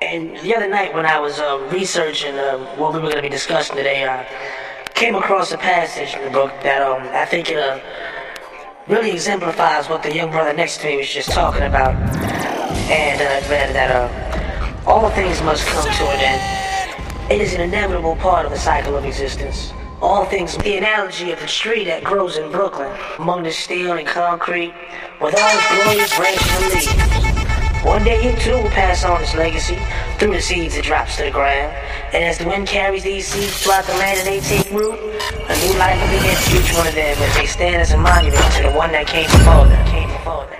And the other night when I was uh, researching uh, what we were going to be discussing today, I came across a passage in the book that um, I think it uh, really exemplifies what the young brother next to me was just talking about. And uh, it read that uh, all things must come to an end. It is an inevitable part of the cycle of existence. All things, the analogy of the tree that grows in Brooklyn, among the steel and concrete, with all its glorious branches and leaves. One day it too will pass on its legacy through the seeds it drops to the ground. And as the wind carries these seeds throughout the land and they take root, a new life will begin for each one of them as they stand as a monument to the one that came before them. Came before them.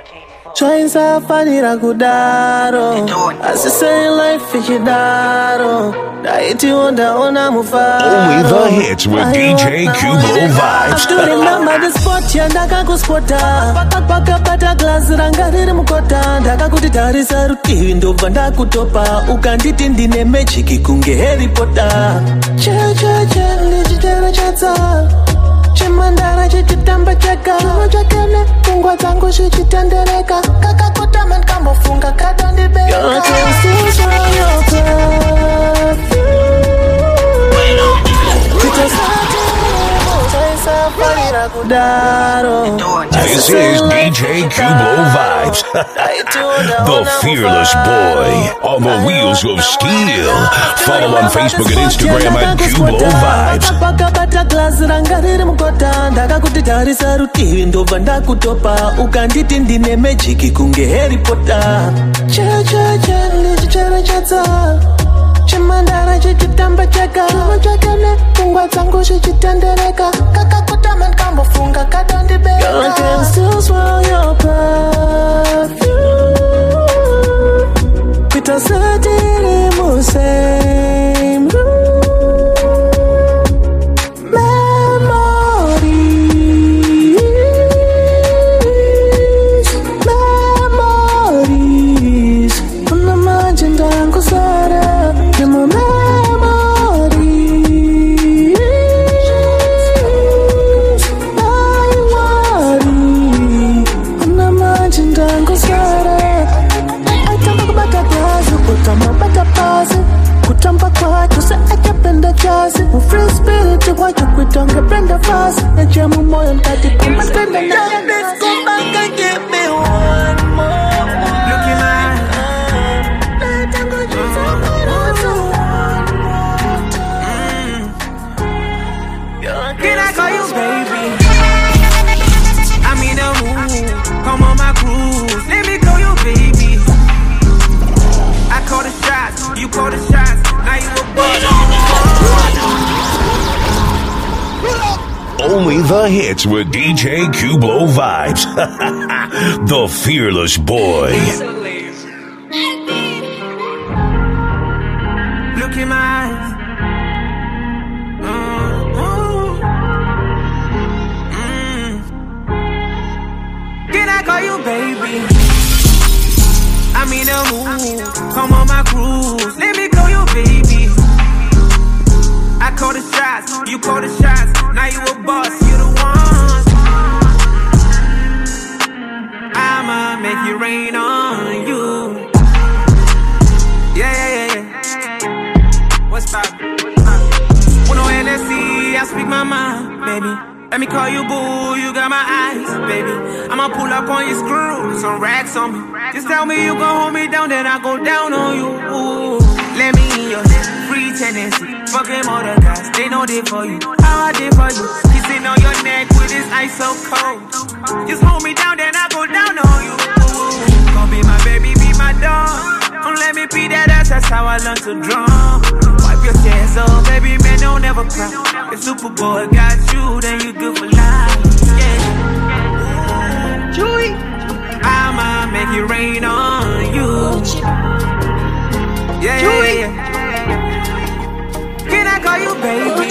zvaisafanira kudaro. Asi sei life ichidaro. Ndaitiwo ndaona mufaroturimemba ndispoti yandakakuspota pakapata glasi ranga riri mukota. Ndakakutitarisa rutivi ndobva ndakutopa. Ukanditi ndine mejiki kunge harry pota checheche ndichitero chatsa. Chimandara chichitamba chega chakene pfungwa dzangu zvichitendereka kakakotama ndikambofunga kadandibekitosatimuchaisafarira kudaro This is DJ Kubo Vibes. the fearless boy on the wheels of steel. Follow on Facebook and Instagram at Kubo Vibes. pakapata glasi ranga riri mukota ndakakuti tarisa rutivi ndobva ndakutopa ukanditi ndine mejiki kunge heripota checheche ndichicherechedza chimandara chichitamba chega. Chakene pfungwa dzangu zvichitendereka. Kakakutama ndikambofunga kuita setiri musame kwacho kuitonge brenda fast. Echemu moyo mkati kumba tenda na Only the hits with DJ Kubo Vibes. the fearless boy. Let me call you boo, you got my eyes, baby. I'ma pull up on your screw, some racks on me. Just tell me you gon' hold me down, then I go down on you. Ooh. Let me in your head, free tendency. Fucking the guys, they know they for you. How I did for you. Kissing on your neck with this ice so cold. Just hold me down, then I go down on you. Ooh. Gon' be my baby, be my dog. Don't let me be that ass, that's how I learn to drum. Your tears up, baby, man, don't ever cry. If Superboy got you, then you good for life. Yeah. Chewy. I'ma make it rain on you. Yeah, yeah. Can I call you baby?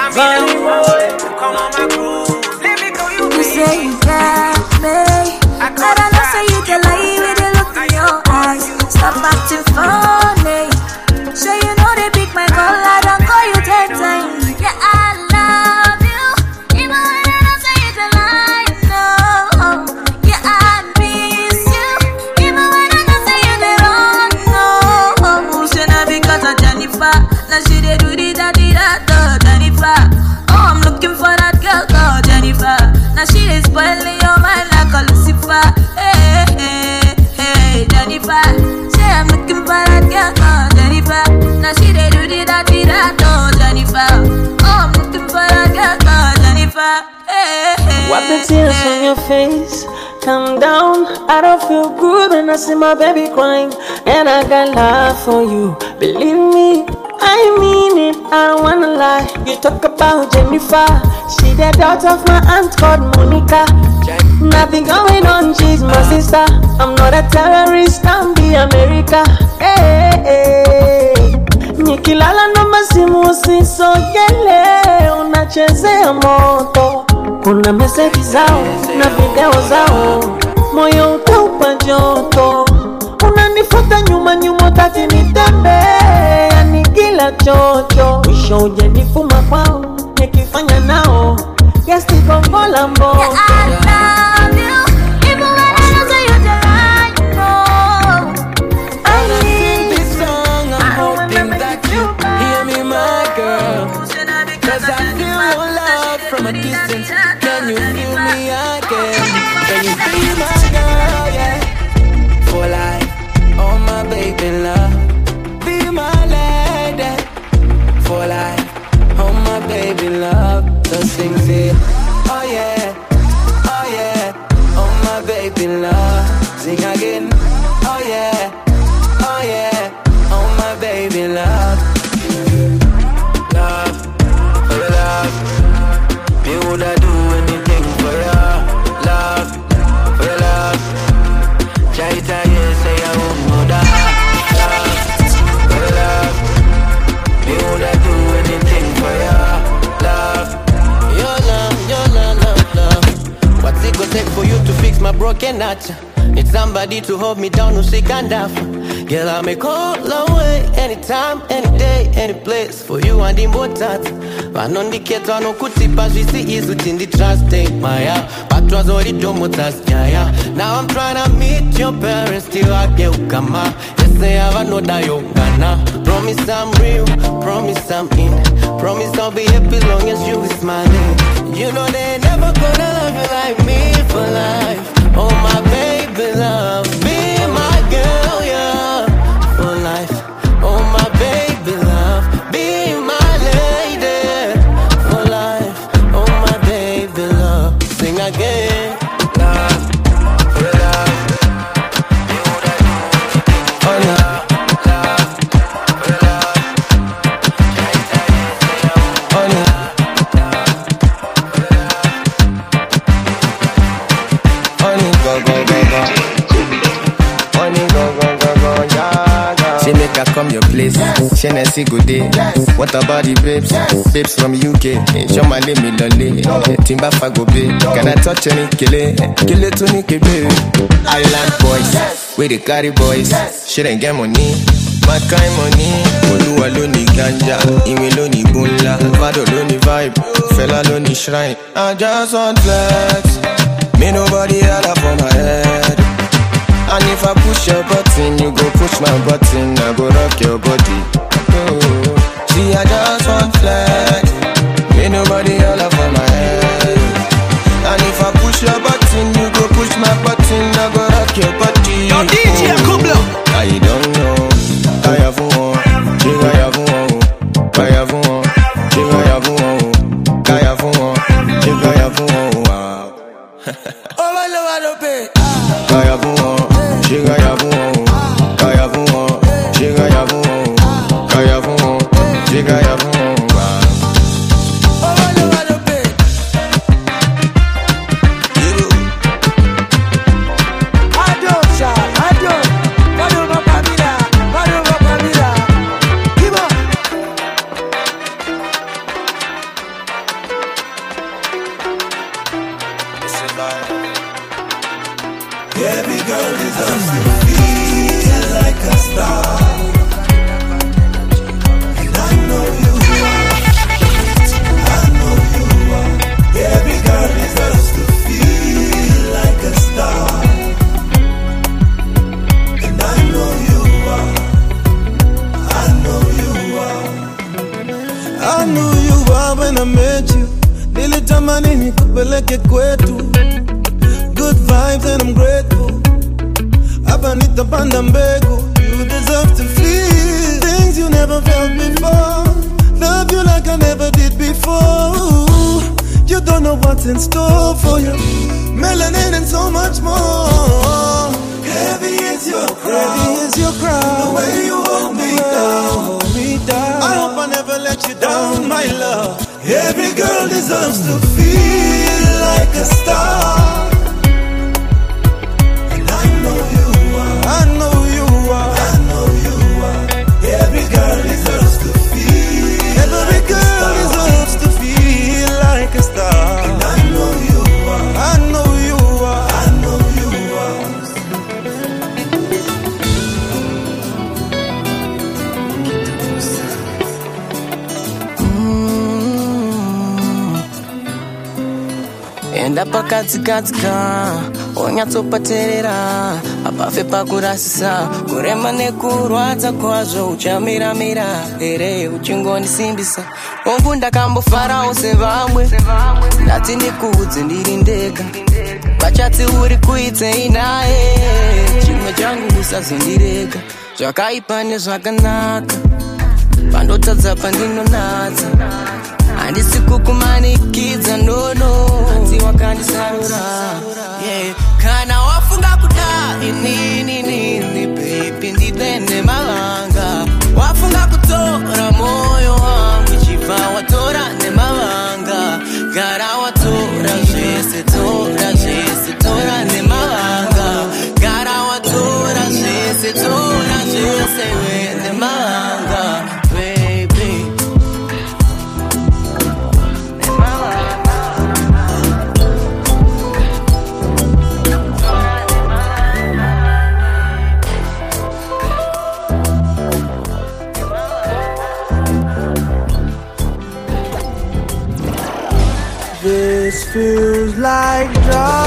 I'm the mood. Come on my cruise. Let me call you You say you got me. But I know say you can lie with the look in your eyes. Stop acting funny. My call, Wipe the tears from your face. Calm down. I don't feel good when I see my baby crying. And I got love for you. Believe me, I mean it. I don't wanna lie. You talk about Jennifer. She the daughter of my aunt called Monica. Nothing going on, she's my sister. I'm not a terrorist, I'm the America. Hey, hey. Nikilala naomba simu usisogele, oh, oh, unachezea moto. Kuna meseji zao na video zao, moyo utaupa joto. Unanifuata nyuma nyuma, tati nitembe, yani kila chocho. Mwisho ujanifuma kwao, nikifanya nao. Yasikongola mbo Need somebody to hold me down, no sick and off. Girl, I make all away anytime, any day, any place for you and important. vanondiketa yeah, but was already maya batwa zoridomo dzasinyaya now i'm tryna meet your parents tivageukama yese yavanodayongana promise i'm real promise i'm in. Promise i'll be happy long as you is smiling you know they never gonna love you like me for life oh my baby love Come your place. She Hennessy good day. What about the babes? Babes from UK. Show my name, me lolly. Timba fago be. Can I touch any kille? Kille to ni kebe. Island boys. We the carry boys. She didn't get money. My kind money. Olúwa ló ní ganja. Ìwé ló ní gbóńlá. Vibe. Fẹlá ló ní shrine. I just want flex. Me nobody holla for my head. And if I push your button, you go push my button. I go rock your body. Oh. See, I just want flex. Me nobody holla for my head. And if I push your button, you go push my button. I go rock your body. Yo, DJ Oh. Kubla. I don't know. I have one. Jig, I have one. I have one. Jig, I have one. I have one. Jig, I have one. Wow. All I know I don't pay. Kaya fún wọn, chega ganhava um kugadzika wonyatsopaterera apafe pakurasisa kurema nekurwadza kwazvo uchamiramira here uchingondisimbisa hongu ndakambofarawo sevamwe ndati ndikuudze ndiri ndega. Vachati uri kuitsei naye chimwe changu usazondirega zvakaipa nezvakanaka pandotadza pandinonatsa. Handisi kukumanikidza nono Once you walk drive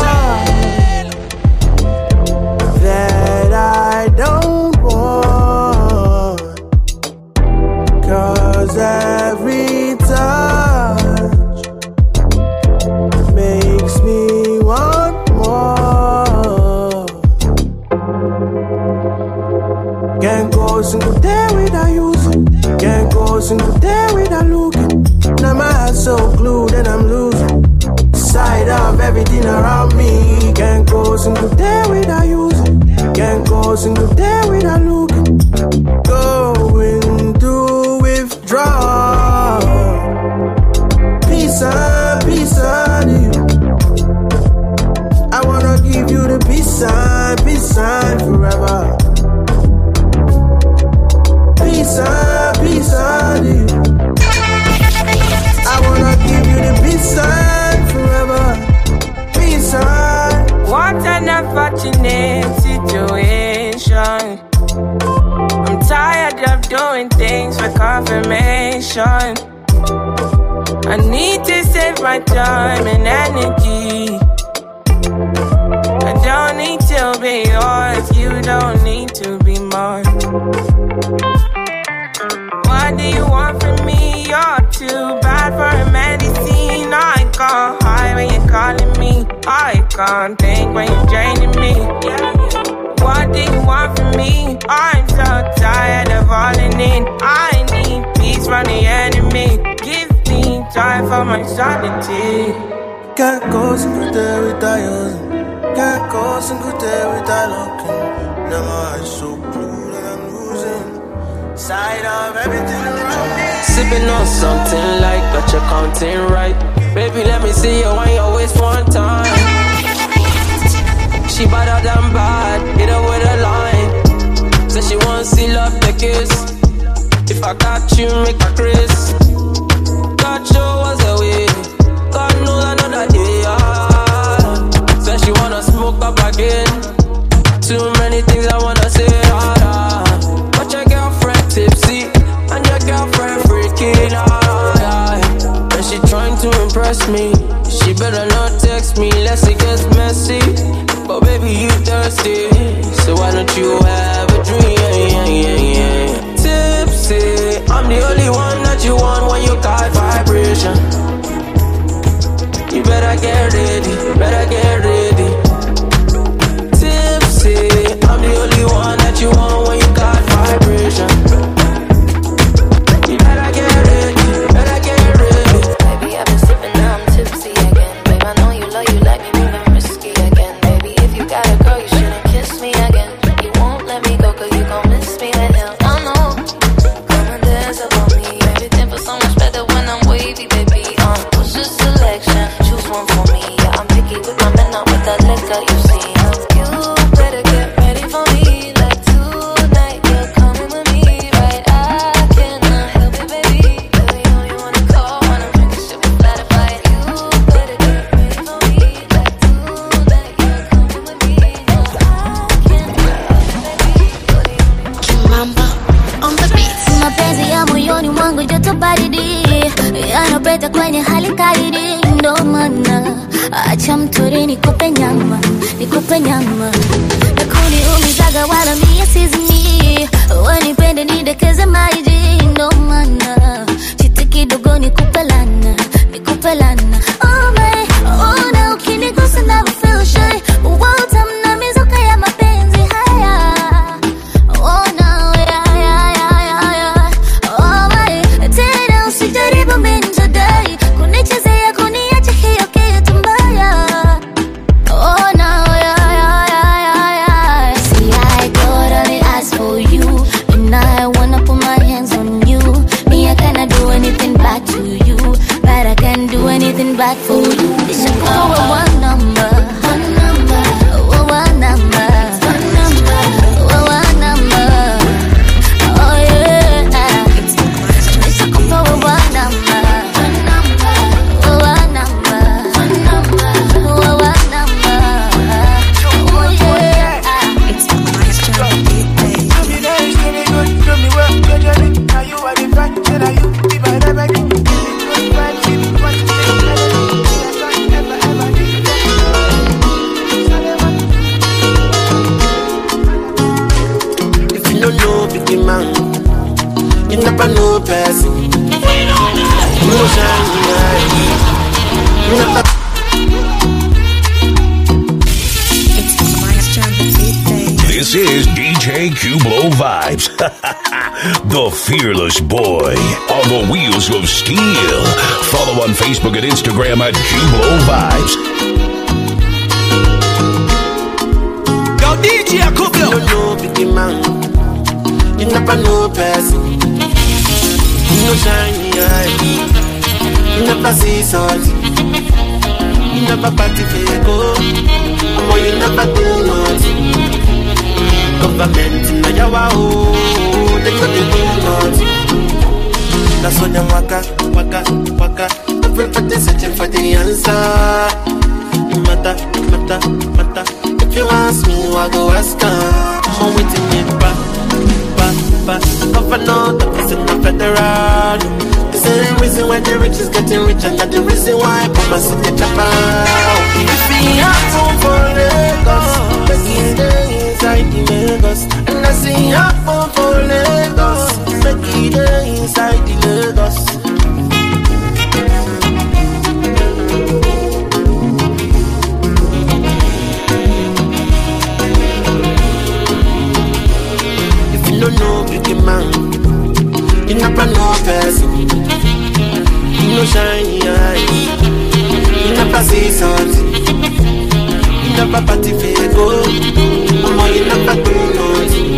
Facebook and Instagram at Cublo Vibes. Yo, DJ Kublo. You don't know big man, you never know person. You know shine eye. You never see something. You never party go. Or you never do nothing. Government in the yawa oh, they could do nothing. That's when them waka, waka, waka. Everybody searching for the answer. It matter, matter, matter. If you ask me, I go ask her. I'm waiting it back, back, back. Governor, the person of federal. This is the reason why the rich is getting rich, and not the reason why Papa City chopper. If we have home for Lagos, let's stay inside the Lagos. And I see have home for Lagos, make it day inside the Lagos. Man, you never know person. You know shiny eye, you never see something. You never party for go. Mama, you never do nothing.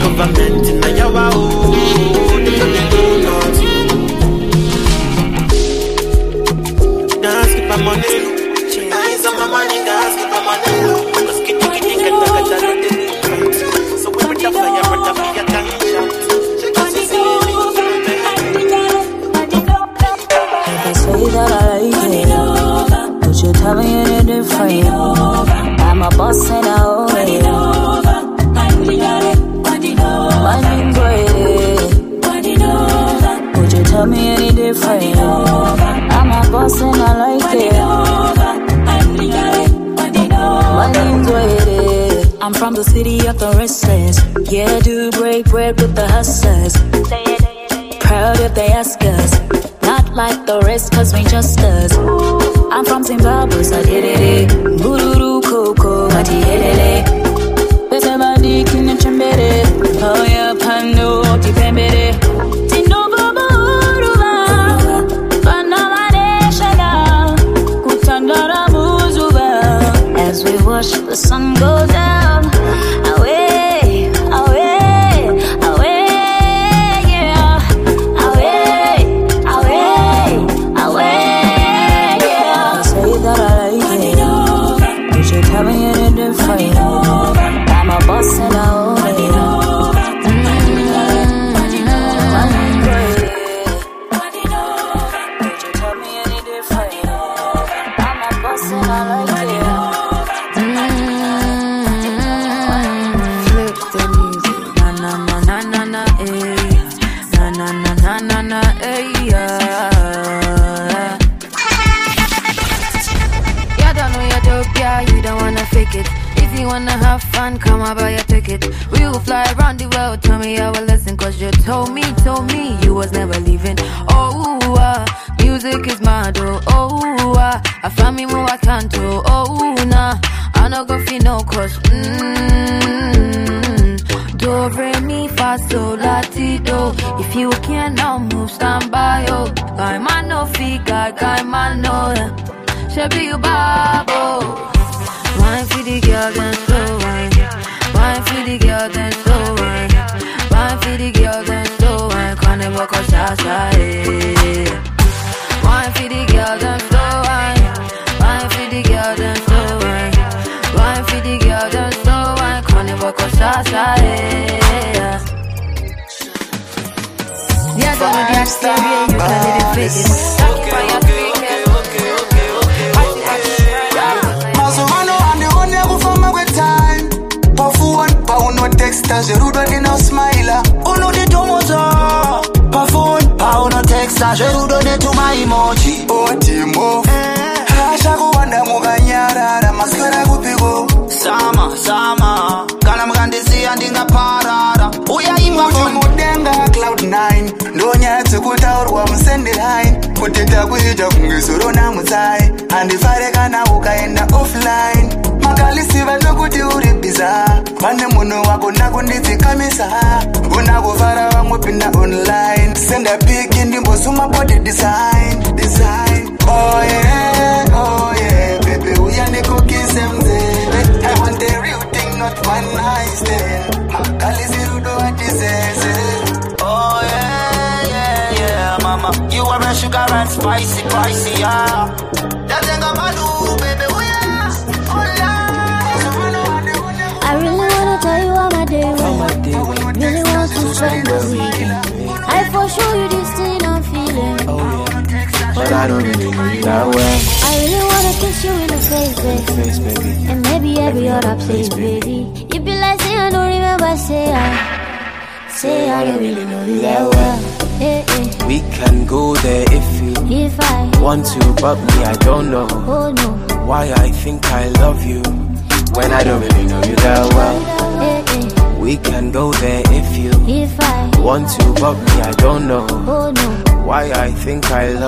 Government in a yawa oh, different? I'm a boss and I like it. Money great. I'm from the city of the restless. Yeah, do break bread with the hustlers. Proud if they ask us. Not like the rest, cause we just us. I'm from Zimbabwe, so did it. Bururu koko, mati helele. Pesa bandiki na chambere. Oh yeah, Watch the sun go down.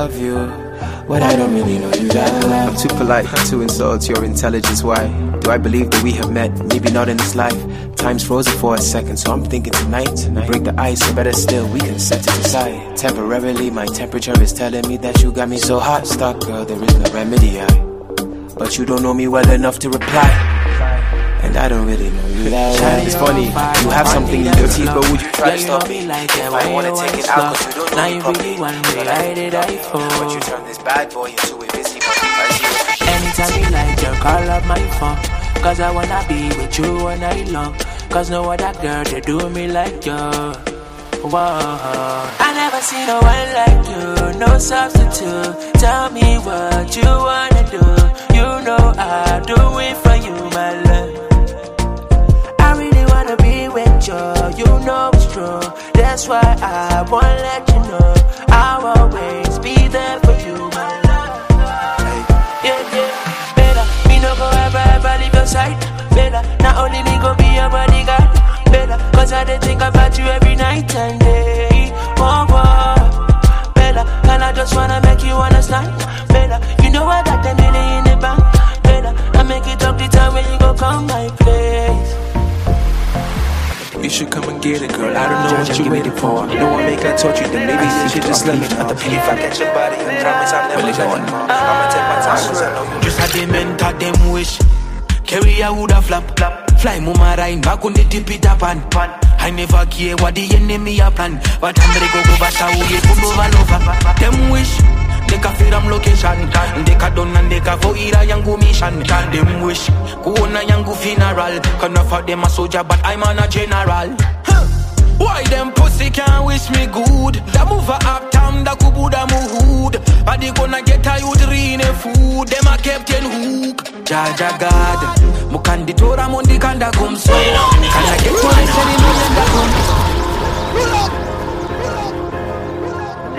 Love you when I don't really know you that well. I'm too polite to insult your intelligence. Why do I believe that we have met? Maybe not in this life. Time's frozen for a second, so I'm thinking tonight. tonight break the ice, or better still, we can set it aside. Temporarily, my temperature is telling me that you got me so hot. Stop, girl, there is no remedy. I, but you don't know me well enough to reply. And I don't really know you that. It's funny, you have something in your teeth, but would you try to stop me? If I wanna take it out, cause you don't know me properly. But I I you turn this bad boy into a busy body. Anytime you like, you call up my phone. Cause I wanna be with you all night long. Cause no other girl, they do me like you. Whoa. I never seen no one like you, no substitute. Tell me what you wanna do. You know I'll do it for you, my love. That's why I wanna let you know I'll always be there for you, my love. Yeah, yeah, better. Me no go ever, ever leave your side. Better, not only me go be your bodyguard. Better, cause I think about you every night and day. Whoa, whoa. Better, and I just wanna make you understand. Better, you know I got the million in the bank. Better, I make it up the time when you go come my place. You should come and get it, girl. I don't know what you waiting for. No one make I touch you, then maybe you should just let me know. If I catch your body, I promise I'm never going. I'ma take my time, cause I know you Just a them enter them wish. Carry a woulda flap, flap. Fly mama ride back on the tip it up and pan. I never care what the enemy a plan. But I'm ready go go back to who get pull over over. Them wish. Ndeka firam location. They Ndeka done and they ndeka for ira yangu mission. Them wish kuona yangu funeral. Kana for them a soldier but I'm on a general. Huh. Why them pussy can't wish me good? Da move a uptown da kubuda muhud Badi gonna get a youth rine food. Them a captain hook. Jaja God. Mukanditora mundi kanda kumso Kanda get one? Da kum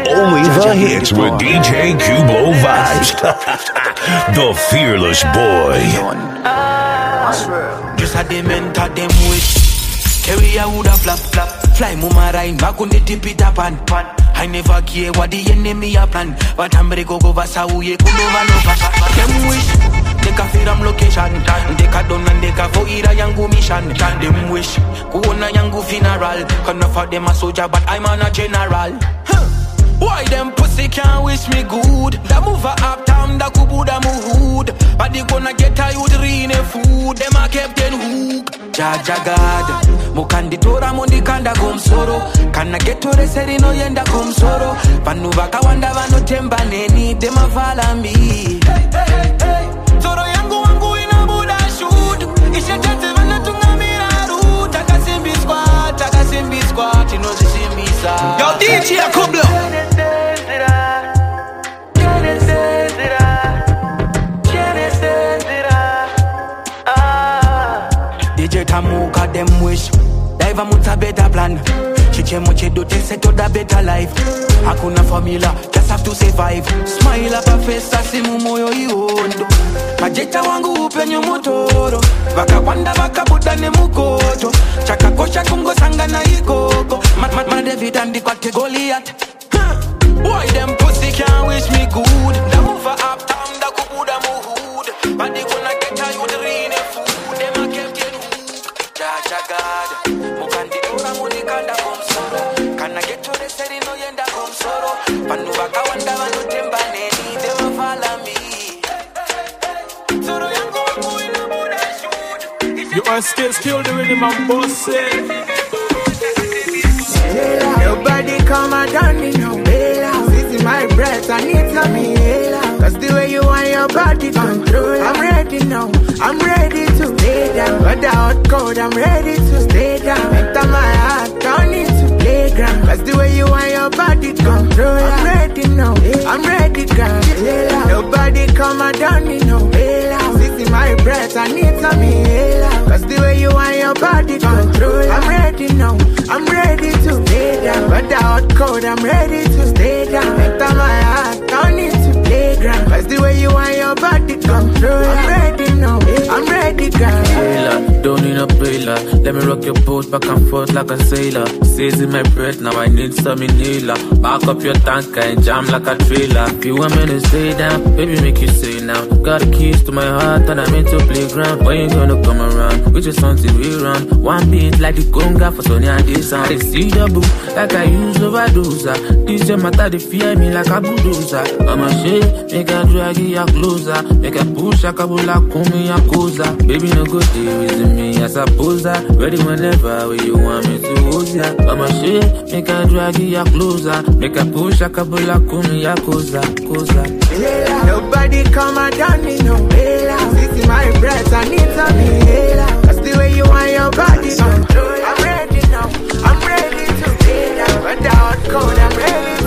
Only the hits with DJ Cubo Vibes. the fearless boy. Just a them enter them wish. Carry a woulda flap flap. Fly mama ride back on the tip it up and pan. I never care what the enemy a plan. But I'm ready go go vasa uye kulova nova. Them wish. Take a firam location Take a down and take a for ira yangu mission Them wish Kuona yangu funeral Cause enough of them a soldier but I'm on a general huh. Why them pussy can't wish me good? Da move a uptown, da kubuda muhud. But they gonna get a youth rine food. Them a captain hook. Jaja God. mukanditora mondikanda kumsoro kana getore serino yenda kumsoro vanhu vakawanda vanotemba neni demavhala mbi Tsoro yangu wangu inabuda shoot. Ishetete vanatungamira route. Takasimbiswa, takasimbiswa, tinozvisimbisa. Yo, DJ Akublo. Tamuka them wish. Dive mutsa better plan. Chichemo chedu to the better life. Hakuna formula just have to survive. Smile apa face simu moyo iondo majeta wangu upenyo motoro oh, oh. vakakwanda vakabuda nemukoto chakakosha kungosangana ikoko. Madavid andikwate goliat Why them pussy can't wish me good? Da move up town, da wanda vanu temba neni. Them a follow me. Soro yangu wangu ina buda shoot. You are still, still the rhythm and boss it. Nobody come and done me no bailout. This is my breath, I need some inhaler. Cause the way you want your body control, I'm ready now. I'm ready to lay down. But the hot cold, I'm ready to stay down. Enter my heart, turn into playground. Cause the way you want your body control, I'm ready now. I'm ready, girl. Nobody come and done me no bailout. My breath, I need some inhaler. Cause the way you want your body control, I'm ready now. I'm ready to lay down. But the hot cold, I'm ready to stay down. Enter my heart, turn into playground. Cause the way you want your body control, I'm ready now. I'm ready, girl. Sailor, don't need a trailer. Let me rock your boat back and forth like a sailor. Seizing my breath, now I need some inhaler. Back up your tank and jam like a trailer. If you want me to stay down, baby, make you say now. Got the keys to my heart and I'm into playground. When you gonna come around? We just want to we run. One beat like the conga for Sonia and this sound. The boo like I use overdose. This your matter, they fear me like a bulldozer. I'm a shit, make a drag you closer. Make a push, a kabula, kumi, a koza. Baby, no go stay with me, I suppose. Ready whenever where you want me to hold ya. I'm a shit, make a drag you closer. Make a push, a kabula, kumi, a koza, koza. Nobody come and done me no bailout. This is my breath, I need some inhaler. That's the way you want your body control. But the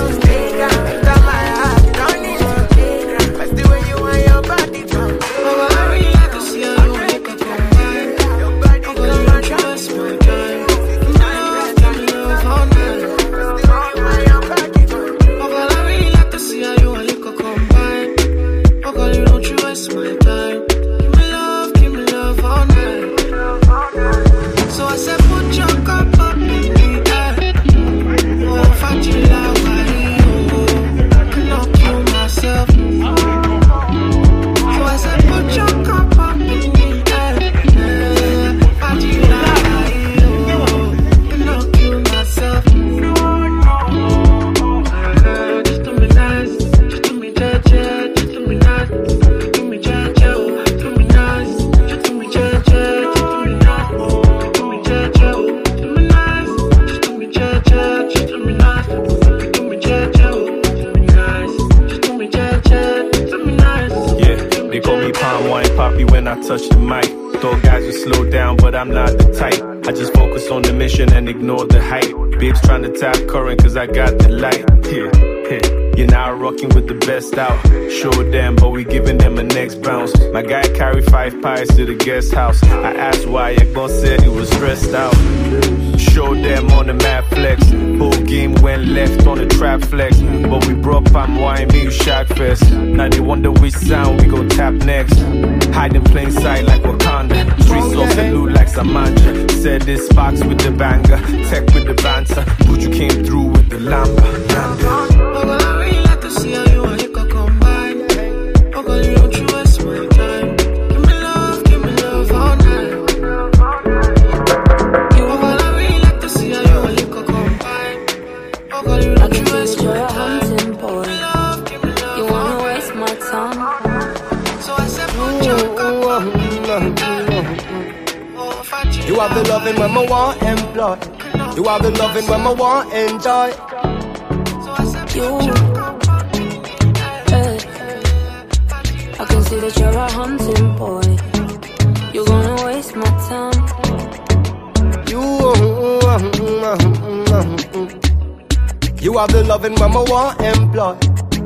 I want employ.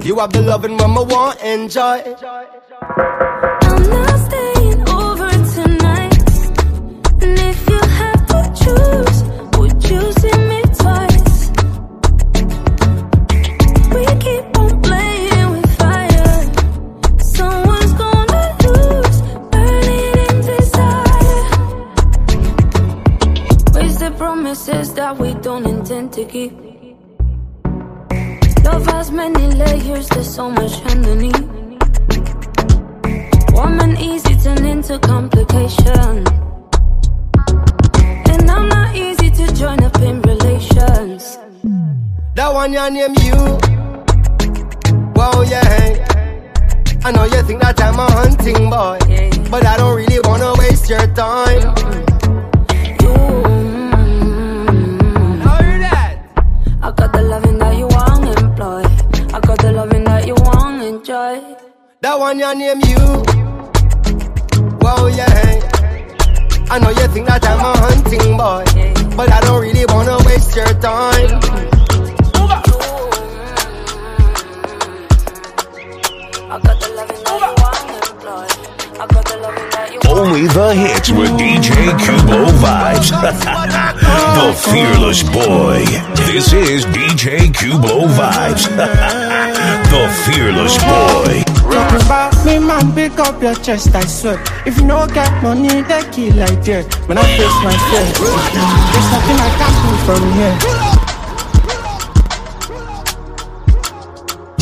You have the loving when I want enjoy. I'm not staying over tonight. And if you have to choose, would you see me twice? We keep on playing with fire. Someone's gonna lose, burning in desire. Wasted promises that we don't intend to keep. That one your name you. Wow, yeah. I know you think that I'm a hunting boy, but I don't really wanna waste your time. Mm-hmm. I got the loving that you want employ. I got the loving that you want enjoy. That one your name you. Wow, yeah. I know you think that I'm a hunting boy, but I don't really wanna waste your time. Only the hits with DJ Cubo Vibes. the fearless boy. This is DJ Cubo Vibes. the fearless boy. Talking about me, man, pick up your chest, I swear. If you no get money, they kill like that. When I face my fears, there's nothing I can do from here.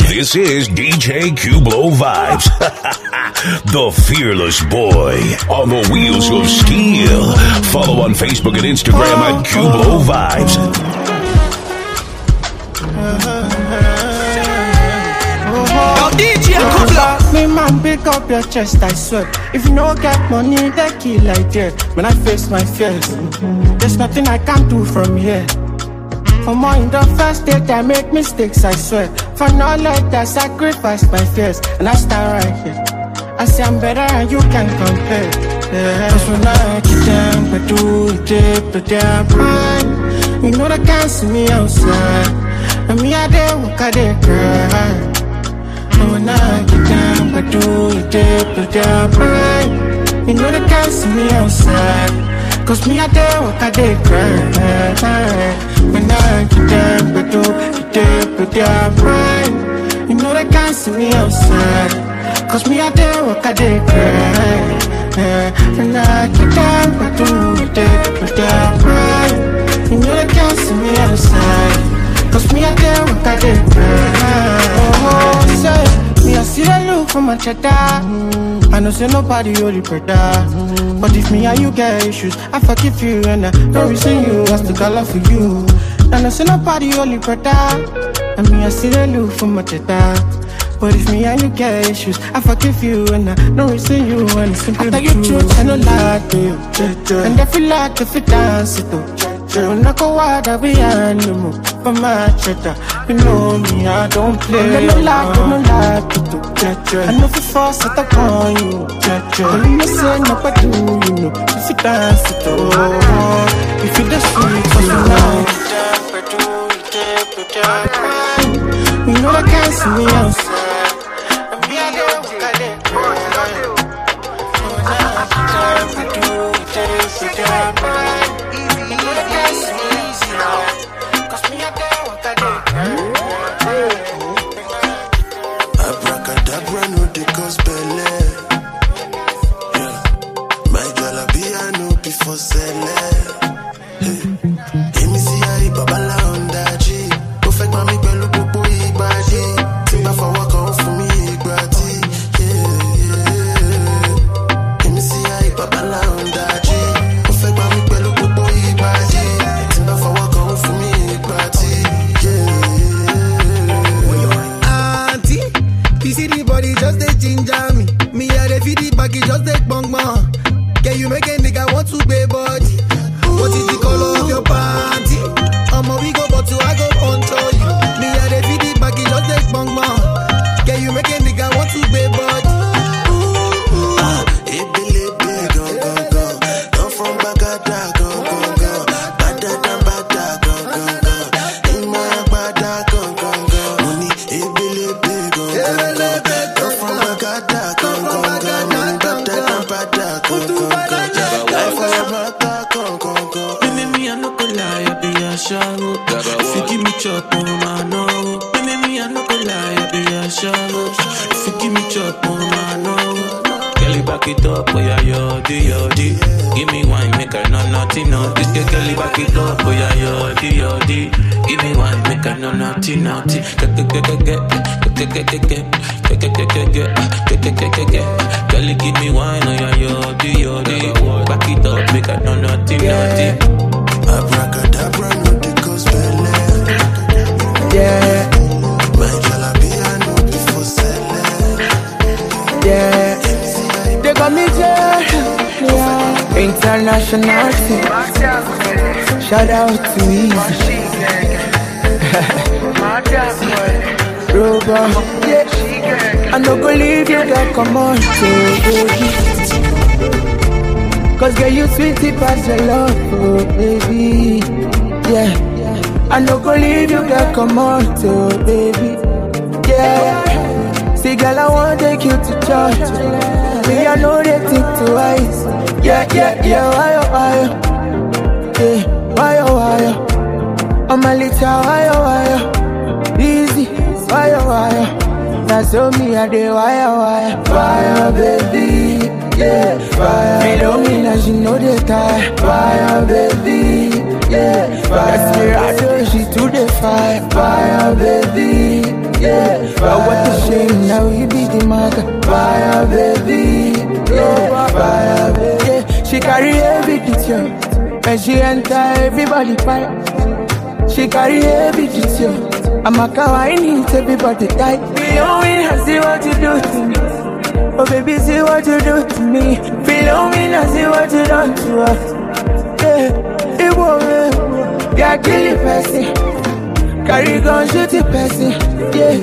This is DJ Cublo Vibes. the fearless boy on the wheels of steel. Follow on Facebook and Instagram at Cublo Vibes. Yo, DJ, come up. Me, man, pick up your chest, I swear. If you no get money, they kill like that. When I face my fears, there's nothing I can do from here. For more in the first date, I make mistakes, I swear. For knowledge, I sacrifice my fears, and I stand right here. I say I'm better and you can compare. Yeah. Cause when I get down, but do it but down prime. You know they can't see me outside. And me, I dare walk, I dare cry. And when I get down, but do it but down prime. You know they can't see me outside. Cause me, I dare walk, I dare cry. When I get down, but do it but down prime. You know they can't see me outside. Cause me I dare walk, I cry yeah. When I get down, I do it dare, but dare cry You know they can't see me outside Cause me I dare walk, I dare cry Oh, say, me I see the look from my cheddar. I know say nobody only brother But if me and you get issues, I forgive you And I don't reason you, I still got love for you. I know say nobody only brother And me I see the look from my cheddar but if me and you get issues, I forgive you and I don't reason you and it's simply I tell you truth, I don't lie to you. And if you like, if you dance it up When I go out, I'll be animal For my cheddar, you know me, I don't play I don't lie, I don't lie to you. I know if you force it upon you. When you say no, but do you know? If you dance it up If you just sweet for the night You know I can't see me outside it up, oh yeah, yodi, yodi. Give me wine, make her no naughty, no. This girl, girl, back it up, oh yeah, yodi, yodi. Give me wine, make her no naughty, naughty. Get, get, get, get, get, get, get, get, get. Get, get, get, get, get, get, get, get, get. Girl, give me wine, oh yeah, yodi, yodi. Back it up, make her no naughty, naughty. Abracadabra, no the gospel. Yeah, My jalapeno, no before selling. yeah. Yeah. International team. Shout out to Easy. Robot. I no go leave you, girl. Come on, baby. Cause girl, you sweetie past your love, oh baby. Yeah. I no go leave you, girl. Come on, oh baby. Yeah. See, girl, I wanna take you to church. Me, I know they think twice. Yeah, yeah, yeah. Why, oh, why, oh. Yeah. Why, oh, why, oh. I'm a little why, oh, why, oh. Easy. Why, oh, why, oh. Now, so me, I oh, why, oh. Why, oh, baby. Yeah, fire. Oh? Me don't mean that she know the time. Fire, oh, baby. Yeah, fire. Oh? Desperado, she to the fire. Fire, baby. Yeah. But what a shame, now we be the mother. Fire, baby. Yeah, fire, baby. Yeah, she carry heavy detail. When she enter, everybody fire. She carry heavy detail. I'm a kawaii, everybody die. We don't win, I see what you do to me. Oh baby, see what you do to me. Feel me, now see what you done to us. Yeah, it won't Yeah, kill the person. Carry gun, shoot the person. Yeah,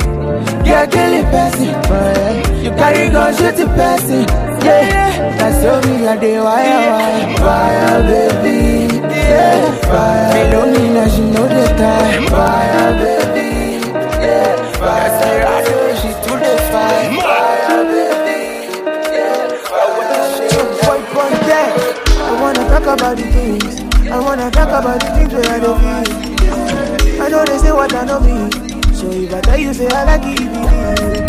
yeah, kill the person. Yeah. You carry gun, shoot the person. Yeah, that's so me a day wire, wire, wire, baby. Yeah, fire. Feel me, now she know the time. Fire, baby. Yeah, fire. That's her, she to the fire. Fire, baby. Yeah, I wanna talk about the things. I wanna talk about the things where I don't feel. They say what I know me. So if I tell you, say I like it, it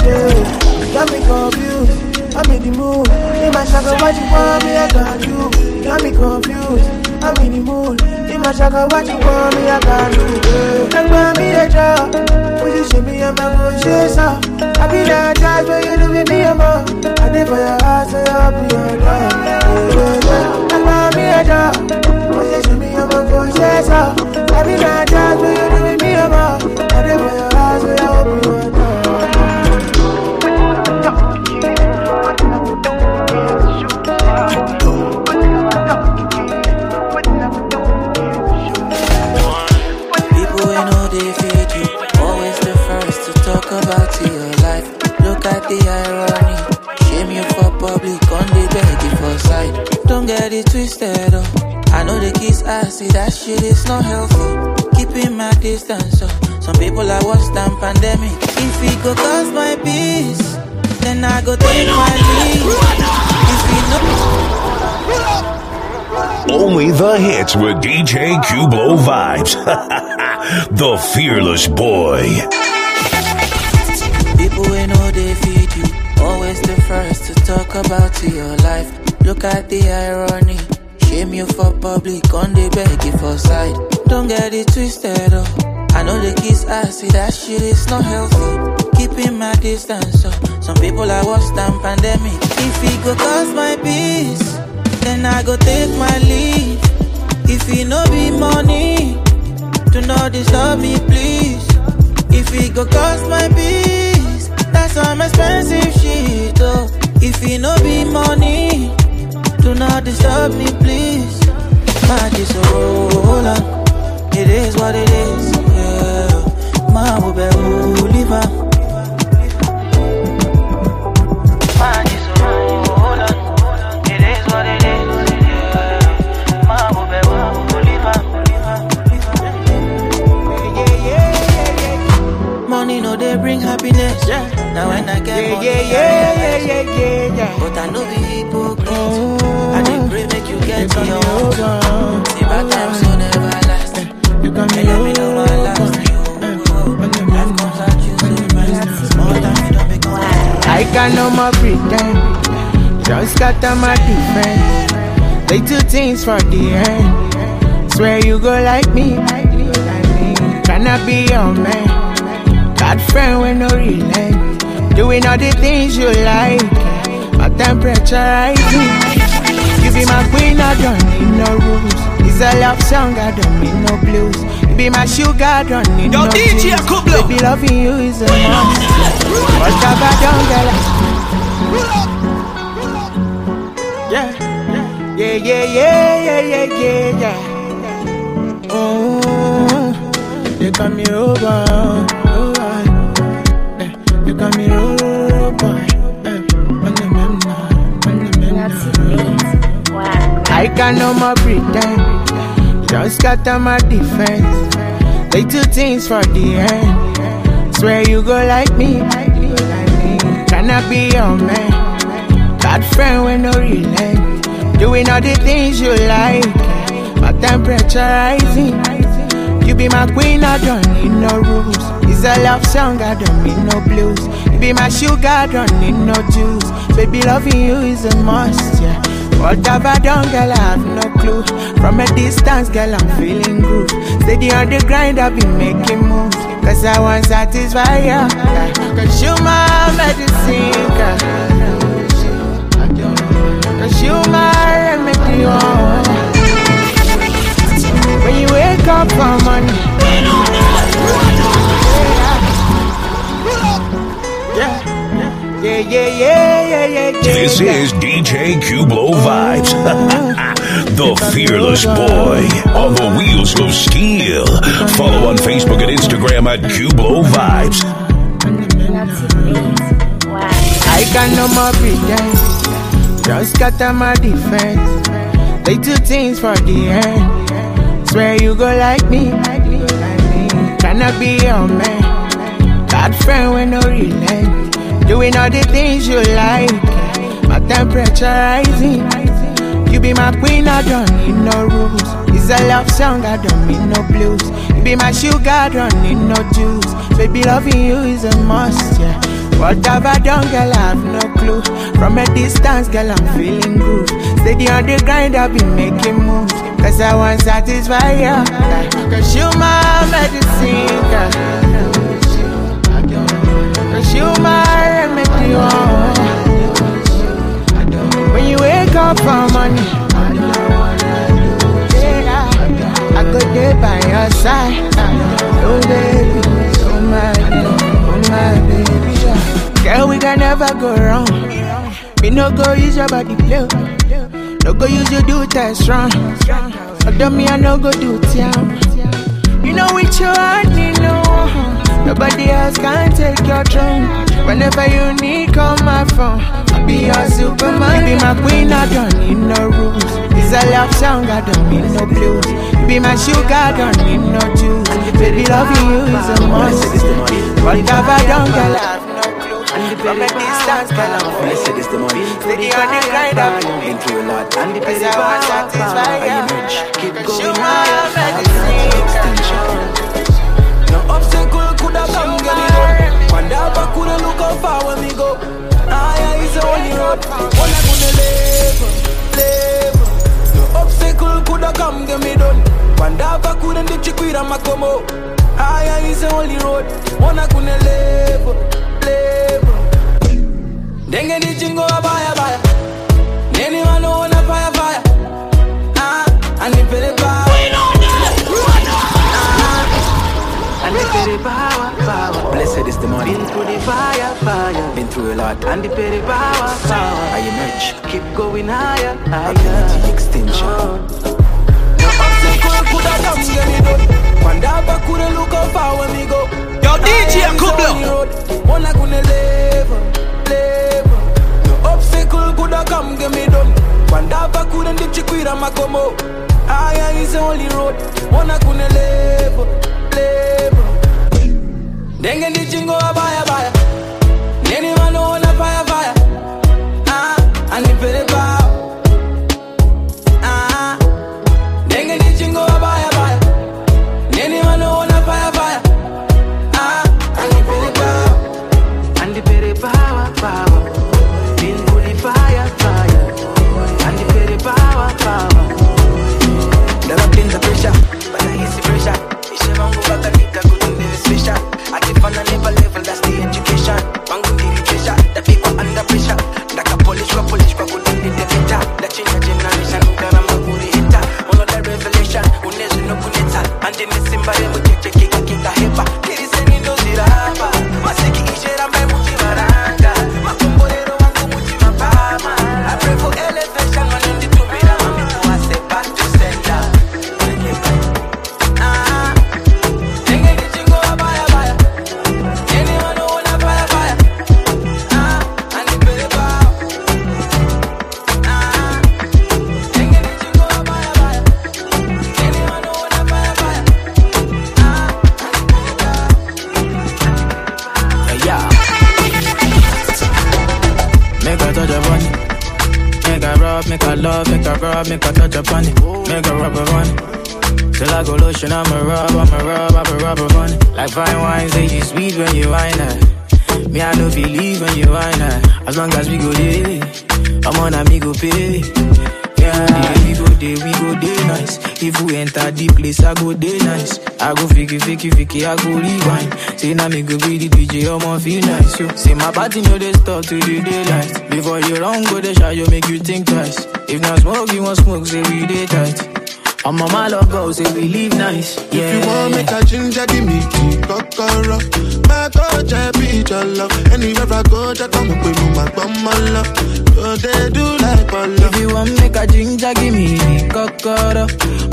yeah. You got me confused. I'm in the mood. In my shaka, what you want me, I got you. You got me confused. I'm in the mood. In my shaka, what you want me, I got you. Yeah. Like me a job. Would you show me a man go chase up? I be that guy where you do me a more. I did for your heart, so I'll be your dog. Like buy me oh, a job. Would you show me a man go chase up? I be that guy where you do me People we know they feed you, always the first to talk about your life. Look at the irony, shame you for public, on the you for side. Don't get it twisted, know the kiss I see that shit is not healthy. Keeping my distance, oh. Some people are worse than pandemic. If it go cause my peace, then I go take my eh, leave. If it no. Only the hits with DJ Cublo vibes. the fearless boy. People we know they feed you, always the first to talk about your life. Look at the irony, shame you for public, on the beg you for side. Don't get it twisted, oh. I know the kiss I see that shit is not healthy. Keeping my distance, oh. Some people are worse than pandemic. If it go cause my peace, then I go take my leave. Who live on. My just roll on. It is what it is, yeah. My will be who live on. Money no they bring happiness. Yeah. Now when I get Yeah, yeah, yeah, realize yeah, yeah, yeah, yeah. But I know be hypocrite. I dey pray make you get You your got me own. See bad times will never last. You got me And let me know my last. Life comes at you so fast. Small time you don't I can no more pretend. Just scatter my defense. They do things for the end. Swear you go like me. Can I be your man? Bad friend with no relent. Doing all the things you like. My temperature rising. Be my queen, I don't need no rules. It's a love song, I don't need no blues. You be my sugar, I don't need Yo, no DJ. Kublo. Baby, loving you is a must. What have I done, girl? Yeah, yeah, yeah, yeah, yeah, yeah, yeah. Oh, they call me over. I can no more pretend. Just scatter my defense. They do things for the end. Swear you go like me. Can I be your man? Bad friend with no relent. Doing all the things you like. My temperature rising. You be my queen, I don't need no rules. It's a love song, I don't need no blues. You be my sugar, I don't need no juice. Baby, loving you is a must. What have I done, girl? I have no clue. From a distance, girl, I'm feeling groove. Steady on the grind, I've been making moves. Cause I want satisfy you. Yeah. My medicine, girl. Cause you my remedy, oh. When you wake up for money. Yeah, yeah, yeah, yeah, yeah, yeah. This is DJ Cublo Vibes, the fearless boy on the wheels of steel. Follow on Facebook and Instagram at Cublo Vibes. I can no more pretend. Just scatter my defense. They do things for the end. Swear you go like me. Can I be your man? Bad friend with no relent. Doing all the things you like. My temperature rising. You be my queen, I don't need no rules. It's a love song, I don't need no blues. You be my sugar, I don't need no juice. Baby, loving you is a must, yeah. What have I done, girl? I have no clue. From a distance, girl, I'm feeling groove. Steady on the grind, I've making moves. Cause I want satisfy yeah. Cause you my medicine, girl. You my remedy, oh. When you wake up for money, yeah, I go there by your side. Oh baby, oh my baby, oh my baby. Girl, we can never go wrong. Me no go use your body play. No go use your do test wrong. Although me I no go do town. You know which you want me no. Nobody else can take your throne. Whenever you need, call my phone. I'll be your superman. Be my queen, I don't need no rules. It's a love song, I don't need no blues. Be my sugar, I don't need no juice. Baby, loving you is a must. What have I done, girl? I have no clue. From a distance, girl, I'm Blessed is the money. Steady on the grind, I've been through a lot. And the want satisfy you. Keep going my higher. medicine. No obstacle me go. Is the only road. One I gonna live, live. No obstacle coulda come get me done. Wonder if I coulda the chick with a macomo. Higher is the only road. One I gonna live, live. Denge di jingo a baya baya. Nene man no wanna fire fire. Ah, and the pele power. And the petty power, power. Blessed is the morning. Through the fire, fire. Been through a lot. And the petty power, power. I emerge. Keep going higher, higher. Ability extension. Oh. No obstacle coulda come get me done. Wonder if I coulda look how far when me go. Yo, DJ Higher is the Kublo. road. One I gonna live, live. No obstacle coulda come get me done. Wonder if I coulda the chick with a macomo. Higher is the only road. One I gonna live, live. Denge Anyone know on a fire fire? Ah, and the it is trouble. A rub, make a touch upon it. Make a rub upon it. Till I go lotion, I'ma rub, I'ma rub, I'ma rub upon it. Like fine wine, say you sweet when you wine her. Eh. Me, I don't believe when you wine her. Eh. As long as we go there, I'm on a me go pay. Yeah, we go there, we go there nice. If we enter the place, I go there nice. I go fiki, fiki, fiki, I go rewind. Say now me go be the DJ, I'ma feel nice. Yo. Say my body know they stop to the daylight. Before you run, go the shot, you make you think twice. If not smoke, you want smoke, say we day tight. On my love go, say we live nice. Yeah. If you want make a ginger, give me tea, kokoro. My touch, I be your love. Anywhere I go, just come up with my my love. So they do like my love. If you want make a ginger, give me cocoa.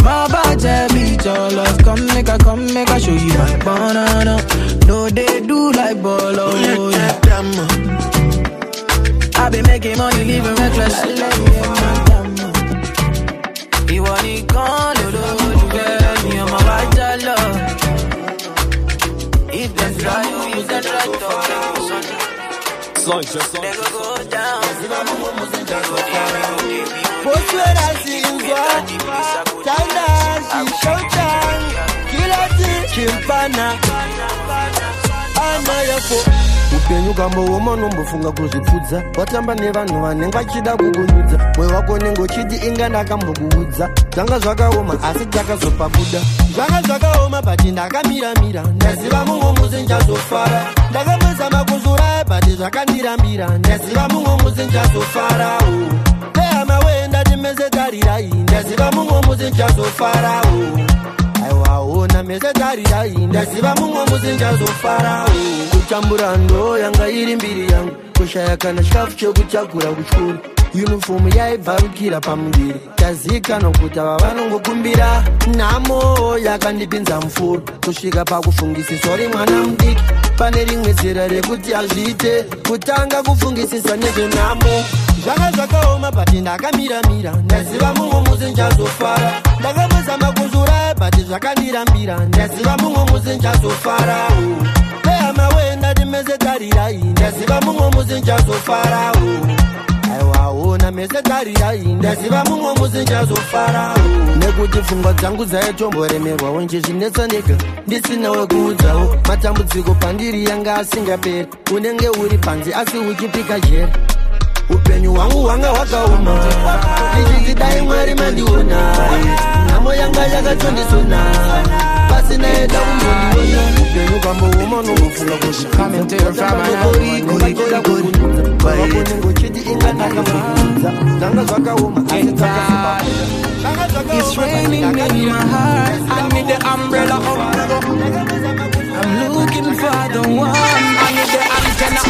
My body beat your love. Come make a, come make a show you my banana. No, they do like bolo. Oh, yeah. I been making money, living reckless. Ìwọ nìkan lolólùfẹ́ mi, ọmọ wa já lọ. If dem try you, you can try talk. They go go down. Poswera sinzwa China Shishouchan Kilati Chimpana Ana yako upenyu kambooma nombofunga kuzvipfudza. Watamba nevanhu vanenge vachida kukunyudza. Mwoyo wako nenge uchiti inga ndakambokuudza zvanga zvakaoma asi takazopa buda zvanga zvakaoma bati ndakamiramira ndaziva mumwe musi nchazofara ndakambozama kuzuraya bati zvakandirambira. Ndaziva mumwe musi nchazofarawo hehama wee ndati mese tarirai. Ndaziva mumwe musi nchazofarawo aiwaona mese tarirai. Ndaziva mumwe musi nchazofarawo kuchambura ndo yanga iri mbiri yangu. Kushaya kana chikafu chekutakura kuchikuru. Yunifomu yaibvarukira pamuviri. Tazikanwa kuti ava vanongokumbira. Nhamo yakandipinza mufuro kusvika pakufungisiswa rimwana mudiki. Pane rimwe zera rekuti hazviite kutanga kufungisisa nezvenhamo zvanga zvakaoma bati ndakamiramira ndaziva mumwe musi nchazofara. Ndakambozama kuzuraya bati zvakandirambira. Ndaziva mumwe musi nchazofarawo mese tarirai ndaziva mumwe musi nchazofarawo aiwaona mese tarirai ndaziva mumwe musi nchazofarawo nekuti pfungwa dzangu dzaitomboremerwawo nchizvinetsa ndega ndisina wekuudzawo. Matambudziko pandiri yanga asingaperi. Unenge uri panze asi uchipika jera upenyu hwangu hwanga hwakaoma ndichiti dai mwari mandiona nhamo yanga yakatondisona pasina yeda kumbondiona upenyu kambooma nongofunga kuzvikameteofamanenge uchiti inga ndakambokuudza zvanga zvakaoma asi takasipa It's raining in my heart. I need the umbrella I'm looking for the one. I need the antenna.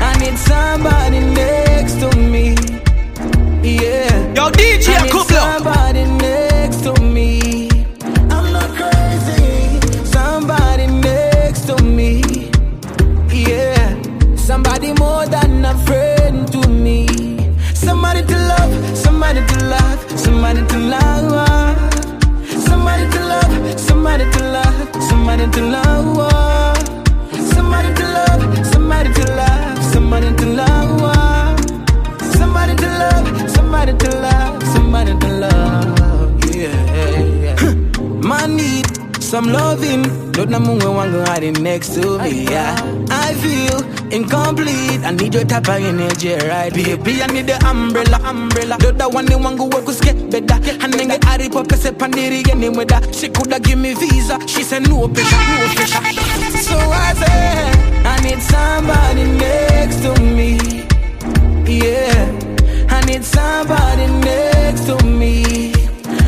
I need somebody next to me. Yeah. Yo, DJ I need somebody next somebody to love. Somebody to love, somebody to love, somebody to love. Somebody to love, somebody to love, somebody to love. Somebody to love, somebody to love, somebody to love. Yeah. Man need some loving. Don't know mungwe wangu hiding next to me. Yeah. I feel incomplete. I need your type of energy, right? Baby, I need the umbrella, umbrella. The other one, the one go work get better. And then get Harry Potter, say pandiri any weather. She coulda give me visa. She said no pressure, no pressure. So I said, I need somebody next to me. Yeah. I need somebody next to me.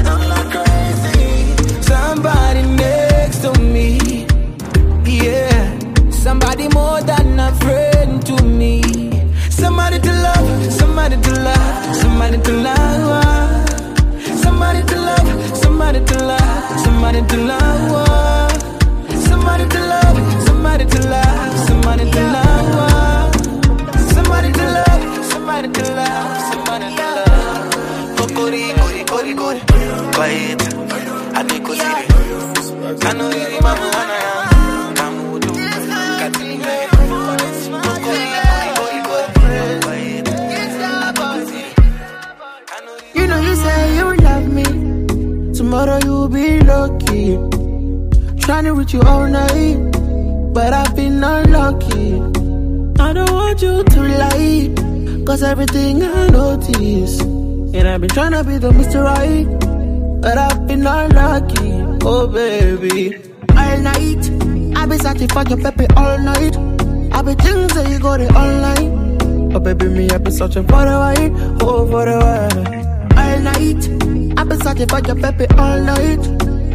I'm not crazy. Somebody been a friend to me. Somebody to love, somebody to love, somebody to love. Somebody to love, somebody to love, somebody to love. Somebody to love, somebody to love, somebody to love. Somebody to love, somebody to love, somebody to love. Kokori, kori, kori, kori, quiet. I think we'll see it. tomorrow you'll be lucky. Trying to reach you all night, but I've been unlucky. I don't want you to lie, cause everything I notice. And I've been trying to be the Mr. Right, but I've been unlucky. Oh, baby. All night, I've been searching for your baby all night. I've been thinking that you got it online. Oh, baby, me, I've been searching for the right, oh, for the right. Searching for your baby all night.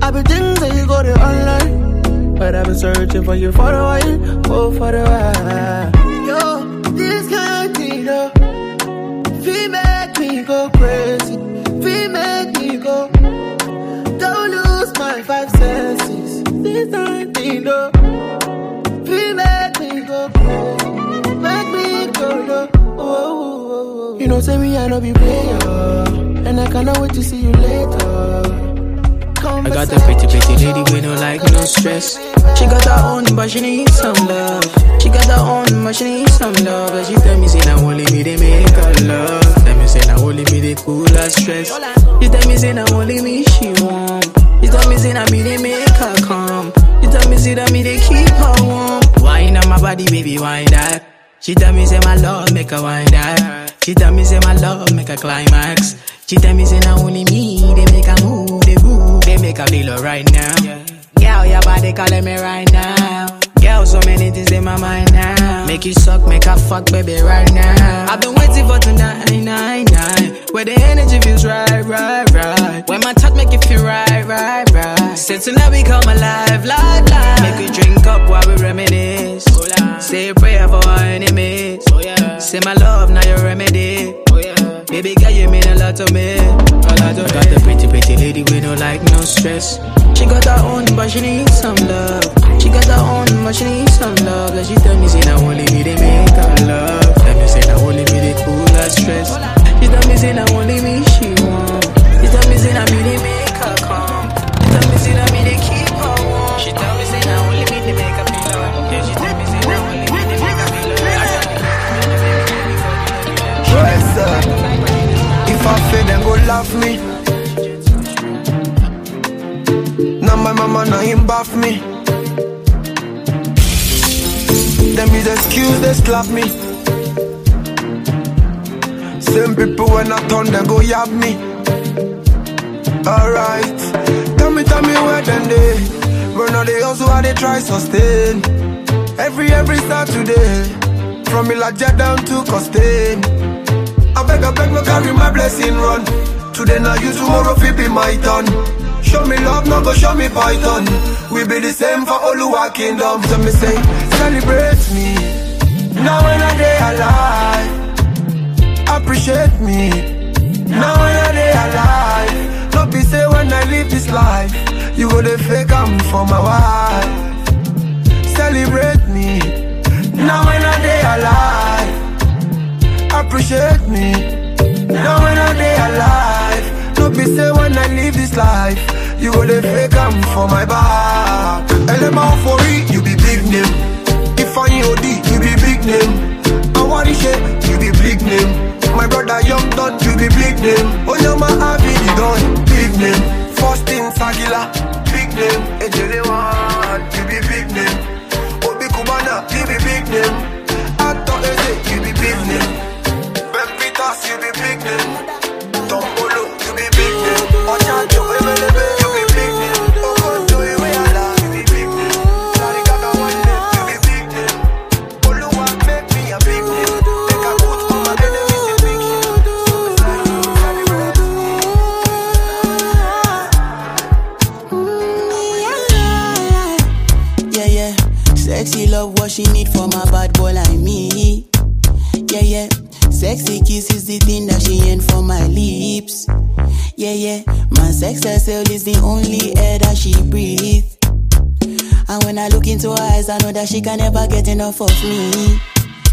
I've been things that you got it online. But I've been searching for you for a while, oh, for a while. Yo, this kind of thing, though, we make me go crazy. We make me go. Don't lose my five senses. This kind of thing, though, we make me go crazy. Make me go low. Oh, oh, oh. oh, oh. You know, say me, I know be player. And I cannot wait to see you later. I got the pretty, pretty lady with no like, no stress. She got her own, but she need some love. She got her own, but she need some love. She tell me, say, now only me, they make her love. Tell me, say, now only me, they cool her stress. She tell me, say, now only me, she want. She tell me, say, now me, they make her calm. She tell me, say, that me, they keep her warm. Wine on my body, baby, wine that. She tell me, say, my love, make her wine that. She tell me, say, my love, make her climax. She tell me, say, now only me, they make a move, they move, they make her feel right now. Girl, your body calling me right now. Girl, so many things in my mind now. Make you suck, make a fuck, baby, right now. I've been waiting for tonight, nine, nine. Where the energy feels right, right, right. When my touch make you feel right, right, right. Since tonight we come alive, live, live. Make you drink up while we reminisce. Oh, say a prayer for our enemies. Oh, say my love, now your remedy. Baby girl, you mean a lot to me. A lot to I got the pretty, pretty lady with no like, no stress. She got her own, but she needs some love. She got her own, but she needs some love. Like she tell me, say, now only me, they make her love. Tell me, say, now only me, they cool her stress. She tell me, say, now only me, she want. She tell me, say, now me, they make laugh me. Now my mama, now him bath me. Them is excuse, they slap me. Same people when I turn, they go yab me. Alright. Tell me, tell me where then they. But now they also how they try sustain. Every, every Saturday. From Ilaja down to Costain. I beg, I beg, no carry my blessing run. Today now you, tomorrow fi be my turn. Show me love, no go show me python. We be the same for Oluwa kingdom. So me say, celebrate me. Now when I day alive, appreciate me. Now when I day alive, no be say when I live this life, you go the fake I'm for my wife. Celebrate me. Now when I day alive appreciate me. Now when I day alive, be say when I live this life, you go the fake I'm for my back. LMO for it, you be big name. If I OD, you be big name. I want shit, you be big name. My brother Young Dot, you be big name. Oh, you're my happy, you done, big name. First in Sagila, big name. Ejele One, you be big name. Obi Cubana, you be big name. What she need for my bad boy like me. Yeah, yeah. Sexy kiss is the thing that she ain't for my lips. Yeah, yeah. My sex herself is the only air that she breathes. And when I look into her eyes, I know that she can never get enough of me.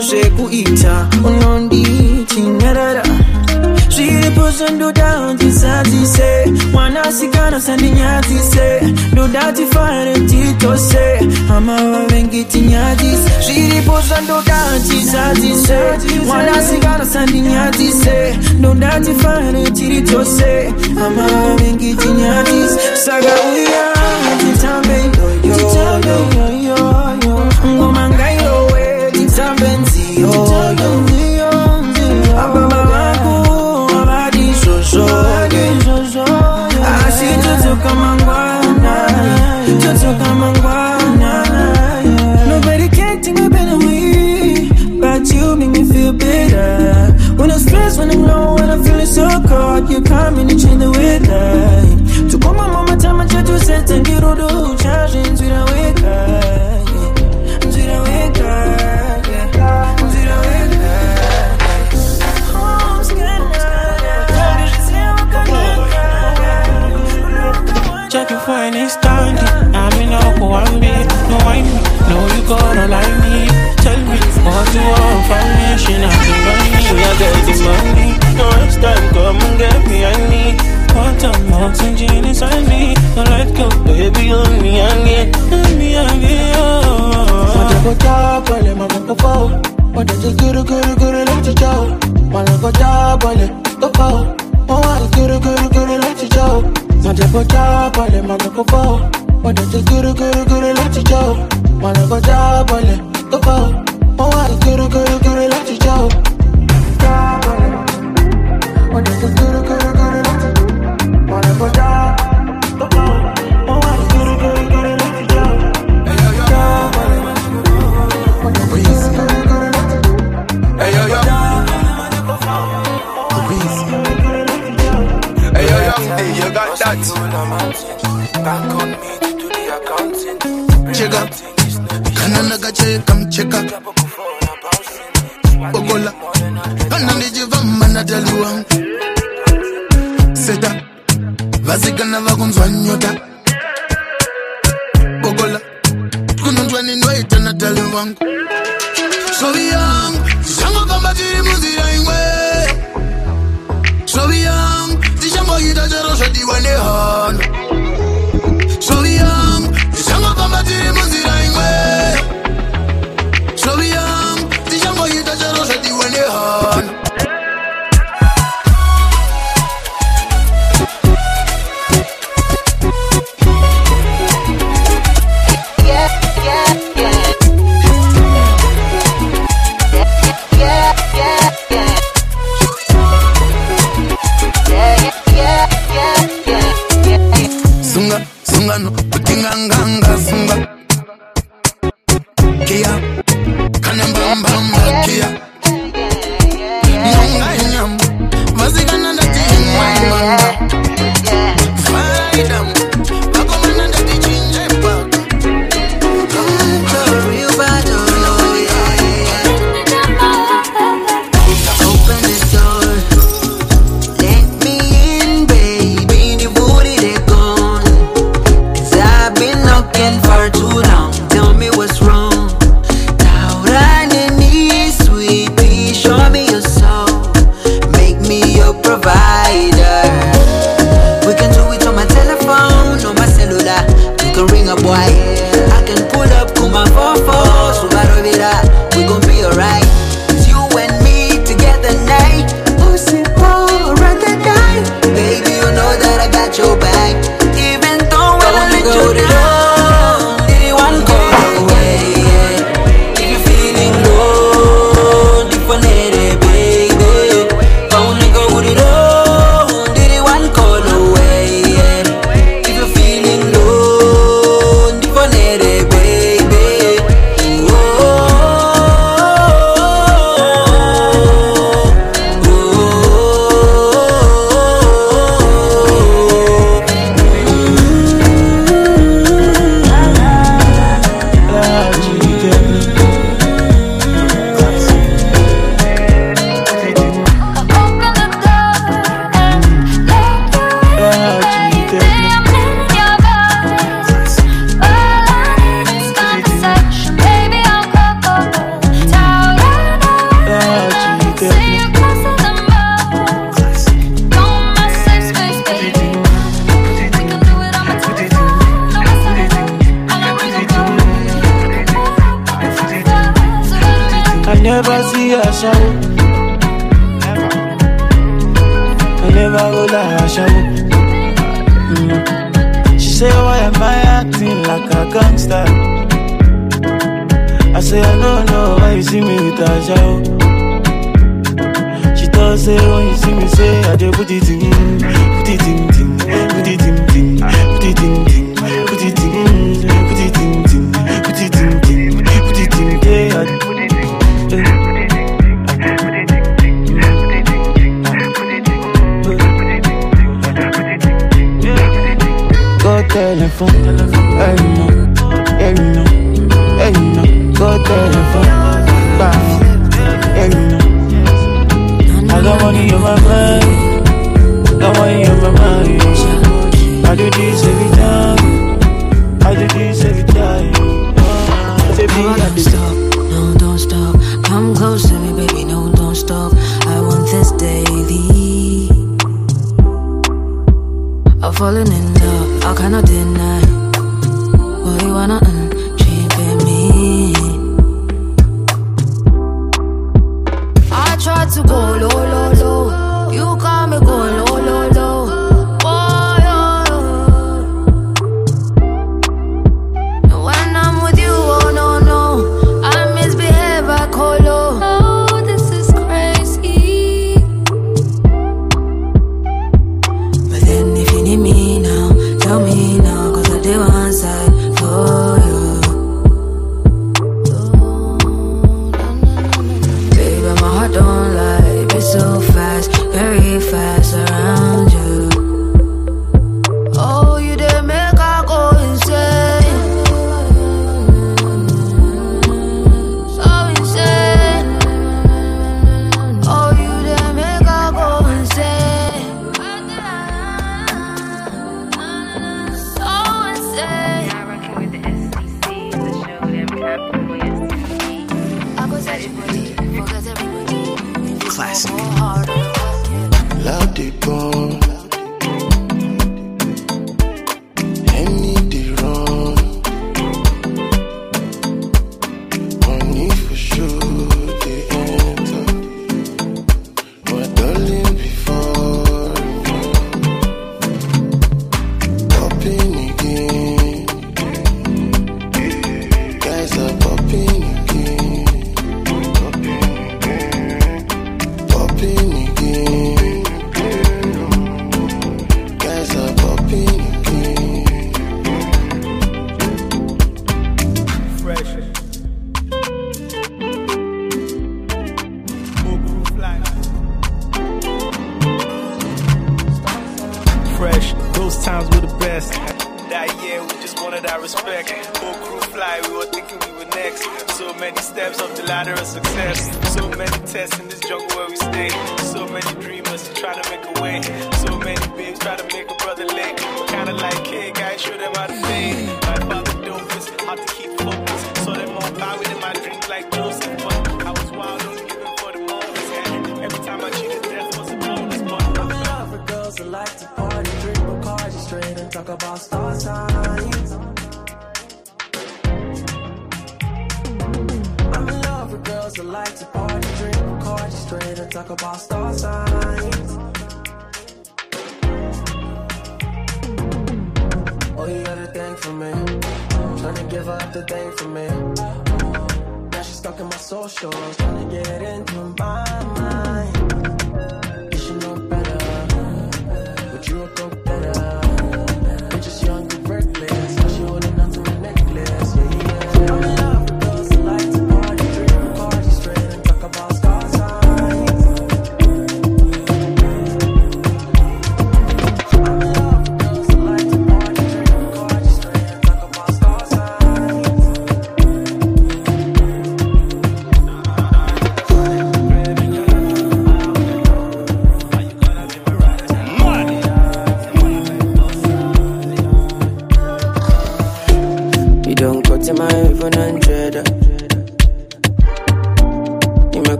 Zvekuita. Unonditi nyarara. Zviripo zvondoda ndisadzise mwanasikana sandinyadzise. Ndoda tifare titose hama vavengi tinyadzise zviripo zvondoda ndisadzise mwanasikana sandinyadzise. Ndoda tifare tiri tose. Hama vavengi tinyadzise saka uya titambe yoyoyo you change the weather tukoma mama tama chatu sete ndirudu Come and get me. I need. Time, oxygen inside me. Let go, baby. On me again. On me again. Mata ko tabale, mama ko fao. Mata te guru guru guru let you go. Mala ko tabale, ko fao. Oh, I guru guru guru let you go. Mata ko tabale, mama ko fao. Mata te guru guru guru let you go. Mala ko tabale, ko fao. Oh, I guru guru guru let you go. Guru guru guru let you. Oh, I let you vasikana vakunzwa nyota. Gogola kunonzwa nindoita natale wangu? Svovi yangu tichangofamba tiri munzira imwe svovi yangu tichangoita chero zvodiwa nehana svovi yangu tichangofamba tiri munzira imwe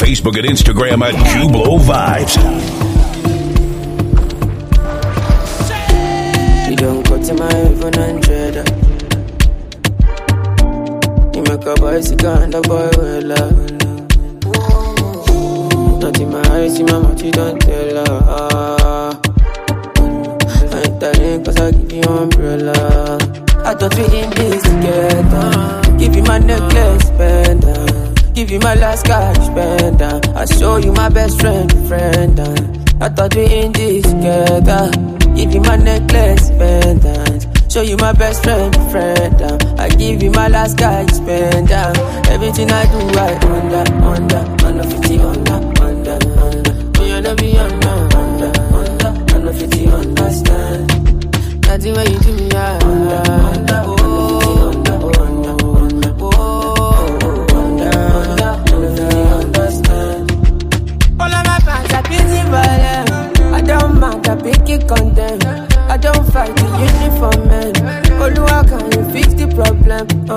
Facebook and Instagram at Jublo Vibes. best friend, friend. And I thought we in this together. Give you my necklace, pendant. Show you my best friend, friend. And I give you my last guy, spend. Everything I do, I under, under.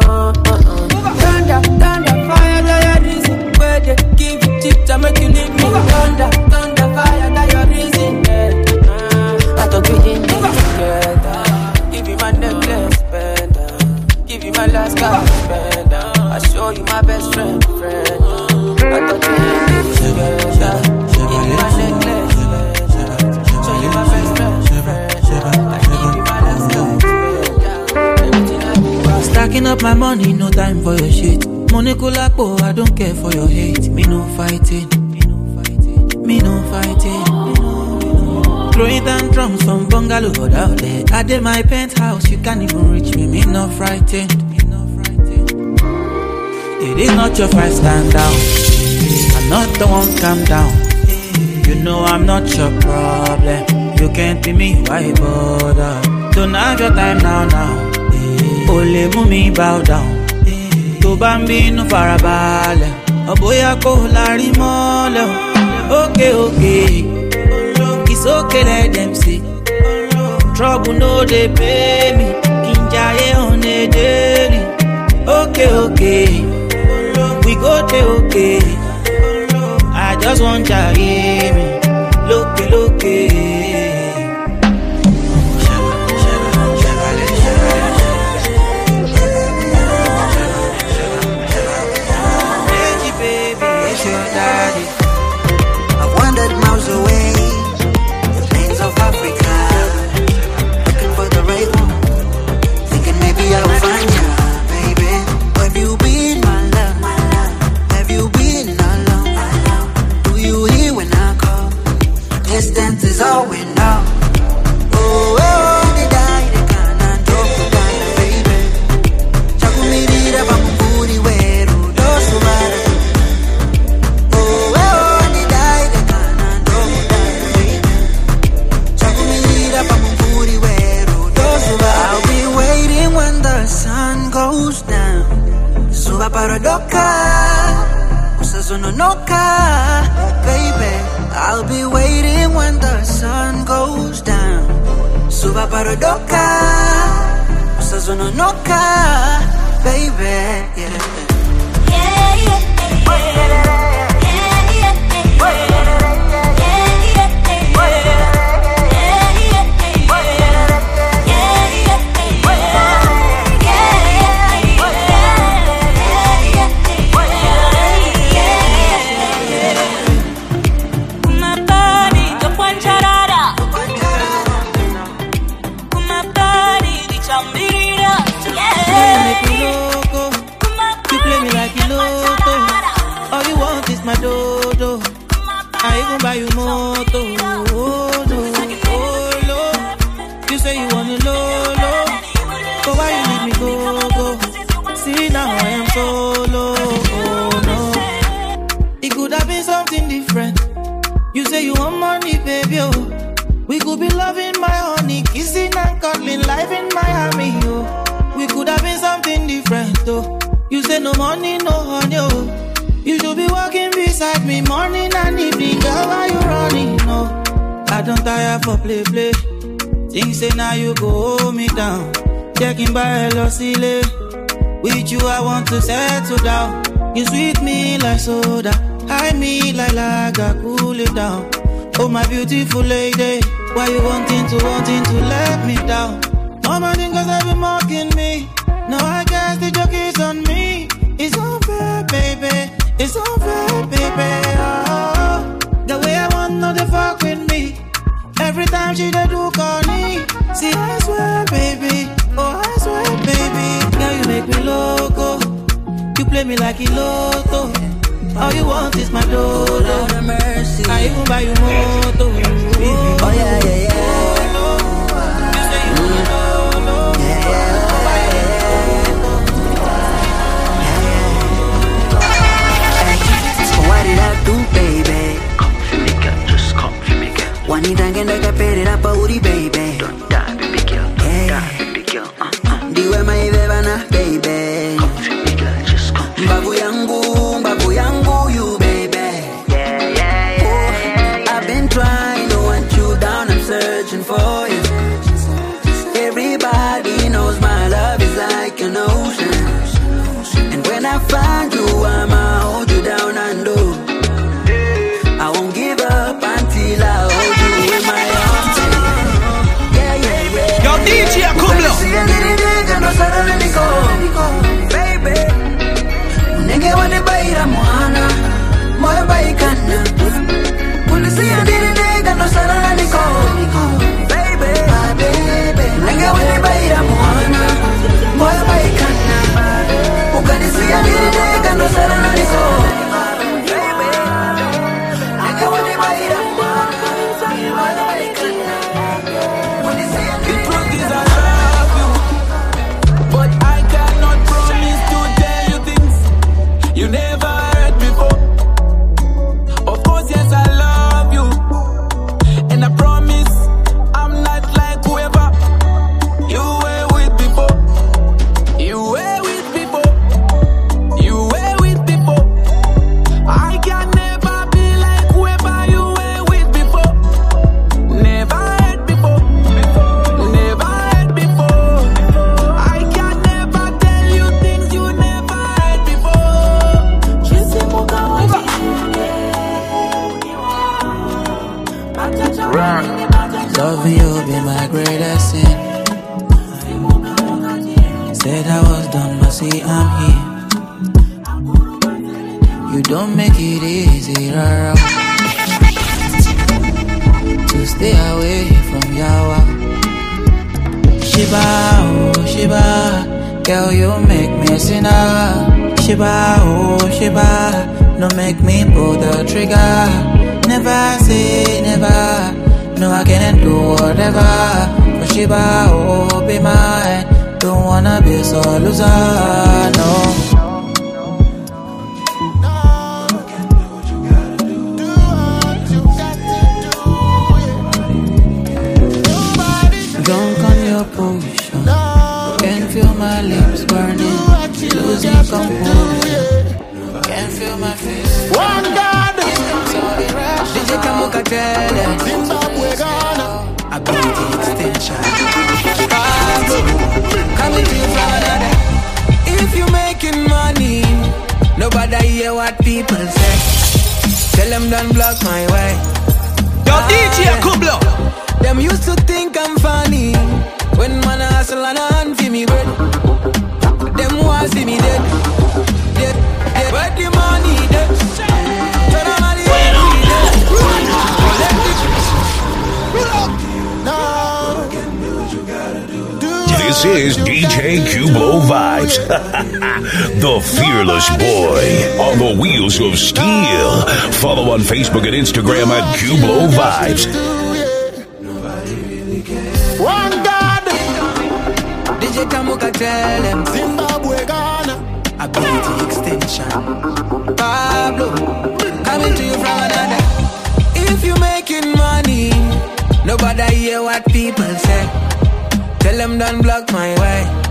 uh-uh. Money, no time for your shit. Money kulapo, oh, I don't care for your hate. Me no fighting. Me no fighting. Me no fighting. Throwing down drums from bungalow out there. I did my penthouse, you can't even reach me. Me no frightened. It is not your fight, stand down. I'm not the one, calm down. You know I'm not your problem. You can't be me, why bother? Don't have your time now, now. kò lè mú mi bow down. Tó bá ń bínú farabalẹ̀. Ọ̀bóyá kò lárí mọ́lẹ̀ o. Òkè òkè ìsókè lẹ́dẹ̀m sí trouble no dey pay me. Kí n jayé on a daily òkè òkè we go dey òkè I just wan jayé mi. Lókè lókè. ń bá sílé. With you I want to settle down. You sweet me like soda, hide me like lager, cool it down. Oh my beautiful lady, why you wanting to wanting to let me down? All my niggas have been mocking me. Now I guess the joke is on me. It's unfair, baby. It's unfair, baby. Oh, the way I want no they fuck with me. Every time she they do call me. See, I swear, baby. Oh baby. Girl, you make me loco. You play me like a loto. All you want is my dough. Lord mercy. I even buy you moto. Oh yeah, yeah, yeah. Juanita, que anda que perera pa' Uri, baby. Don't die. Facebook and Instagram at Cublo Vibes. One God! DJ Kamuka tell him. Zimbabwe Ghana. A beauty extension. Pablo Coming to you from another. If you making money Nobody hear what people say. Tell them don't block my way.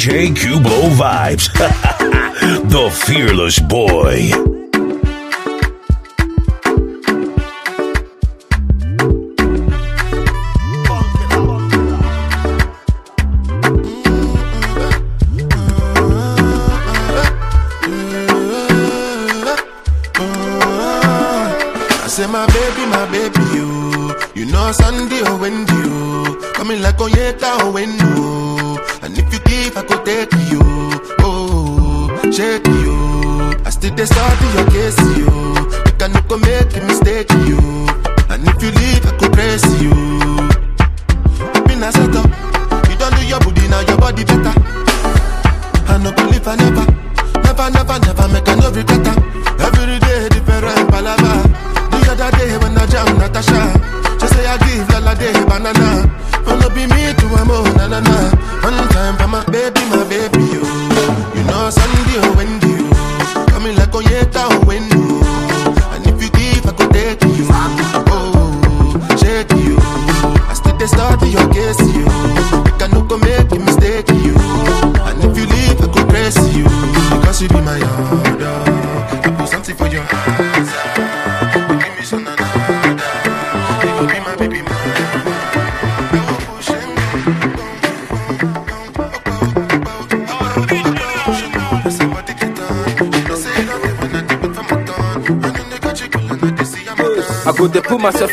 DJ Cubo vibes. the fearless boy. Say my baby, my baby, you. You know Sunday or Wendy, oh. coming like oh, Onyeka or oh, when. they start your case, you, oh. Make a no go make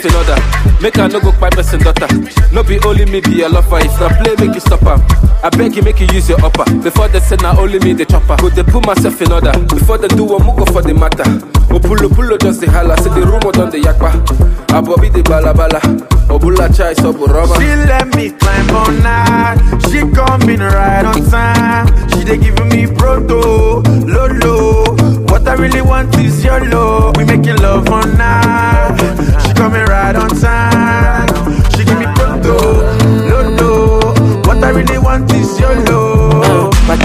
in order. Make I no go pipe person daughter. No be only me be your lover. If not play, make you stop her. I beg you, make you use your upper. Before they say now only me the chopper. Go they put myself in order. Before they do one mugo for the matter. Oh, o pulo pulo just the holla. Say the rumor done the yakpa. I bobby the bala bala. Obula chai so burama. She let me climb on night. She coming right on time. She they giving me proto, low low. What I really want is your love. We making love on night.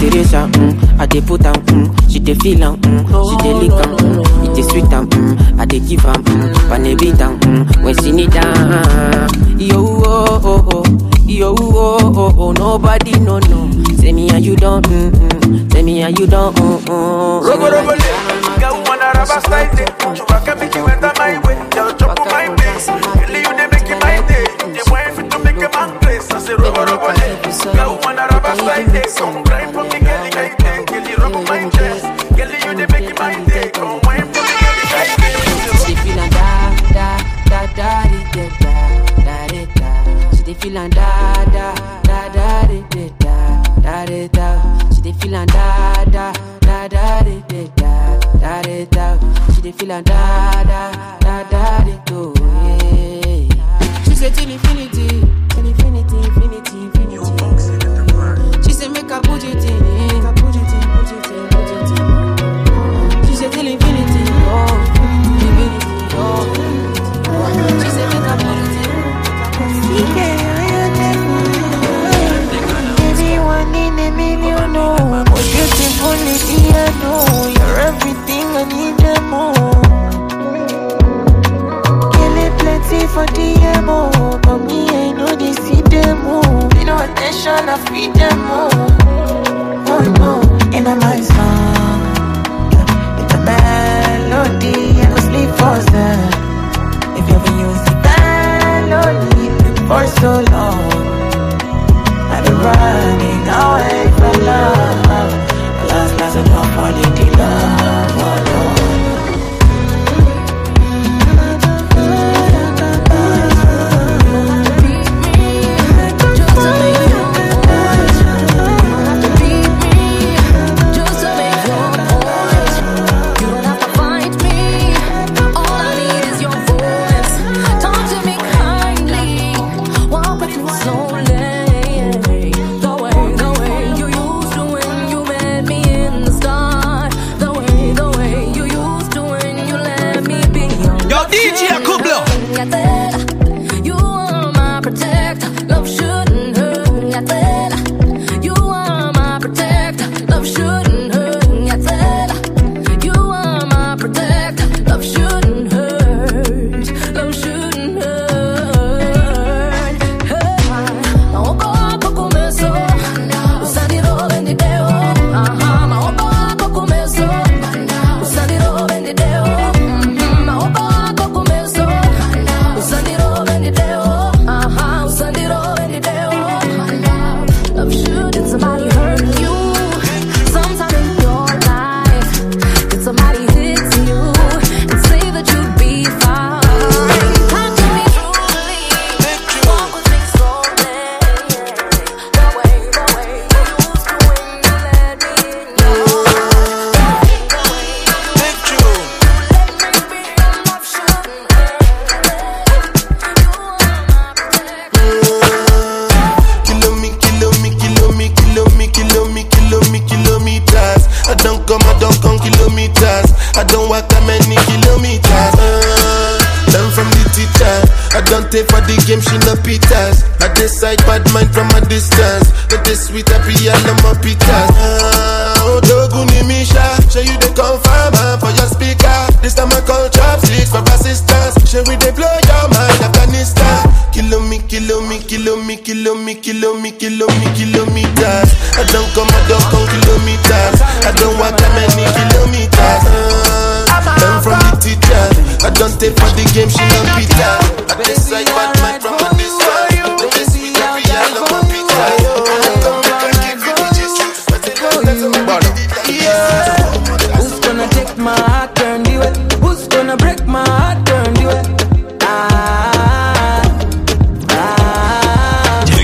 Teresa, mm, I dey put am, mm, she dey feel am, mm, she dey lick am, mm, it dey sweet am, mm, I dey give am, mm, when they beat mm, when she need am. Yo, oh, oh, oh, oh yo, oh, oh, oh, oh, nobody no no. Say me and you don't, mm, mm, say me and you don't, mm, mm. Rogo rogo le, girl wanna rubber style day, you can make you enter my way, girl jump on my place, really you dey make it my day, you want to make a man place, I say rogo rogo le, girl wanna rubber style day, come.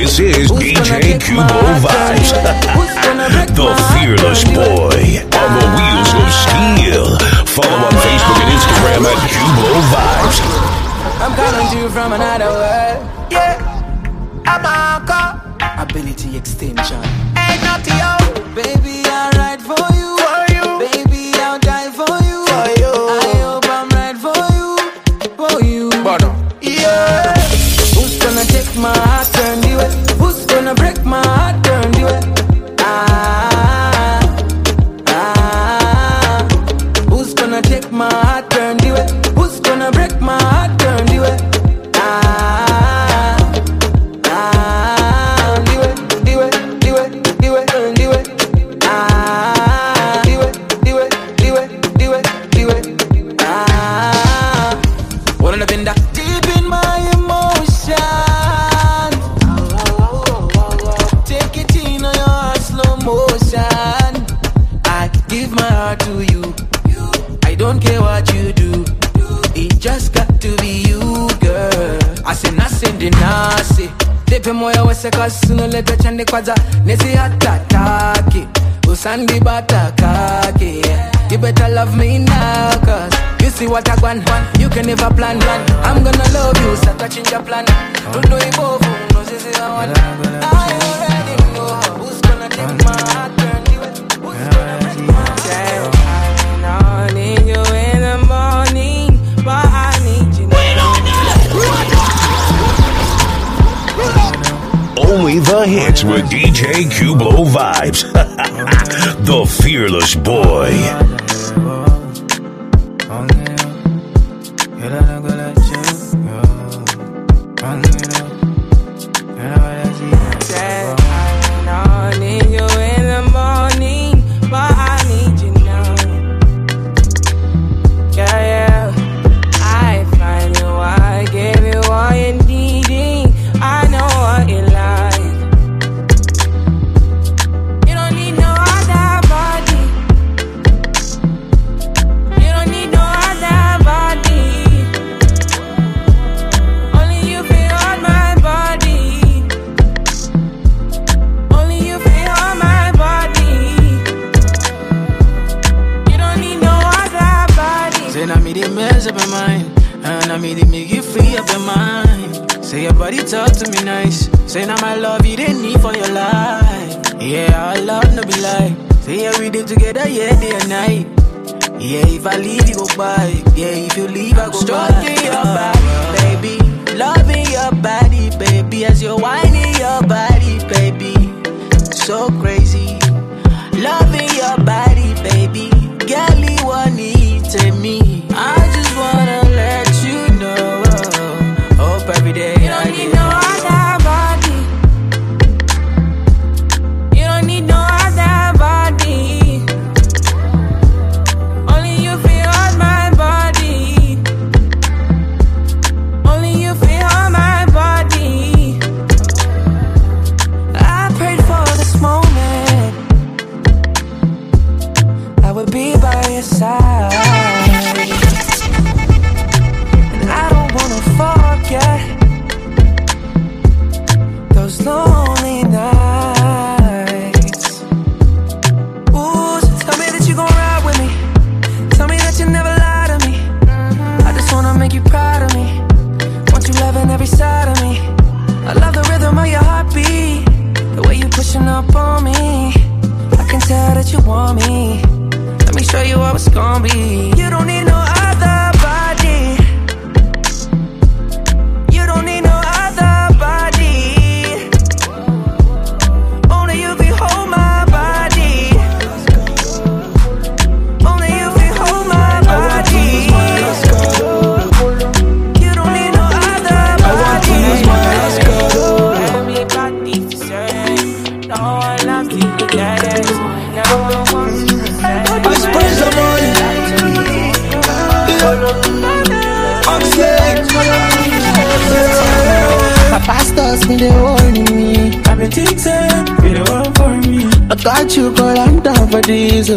This is Who's DJ Cubo Vibes, the fearless boy on the wheels of steel. Follow on Facebook and Instagram at Cubo Vibes. I'm calling you from another world. Yeah, I'm Ability extension. Ain't nothing kwaza nesihatataki usandibata kaki you better love me now cause you see what i want. You can never plan. One i'm gonna love you satachinja plan DJ Cublo Vibes. the Fearless Boy.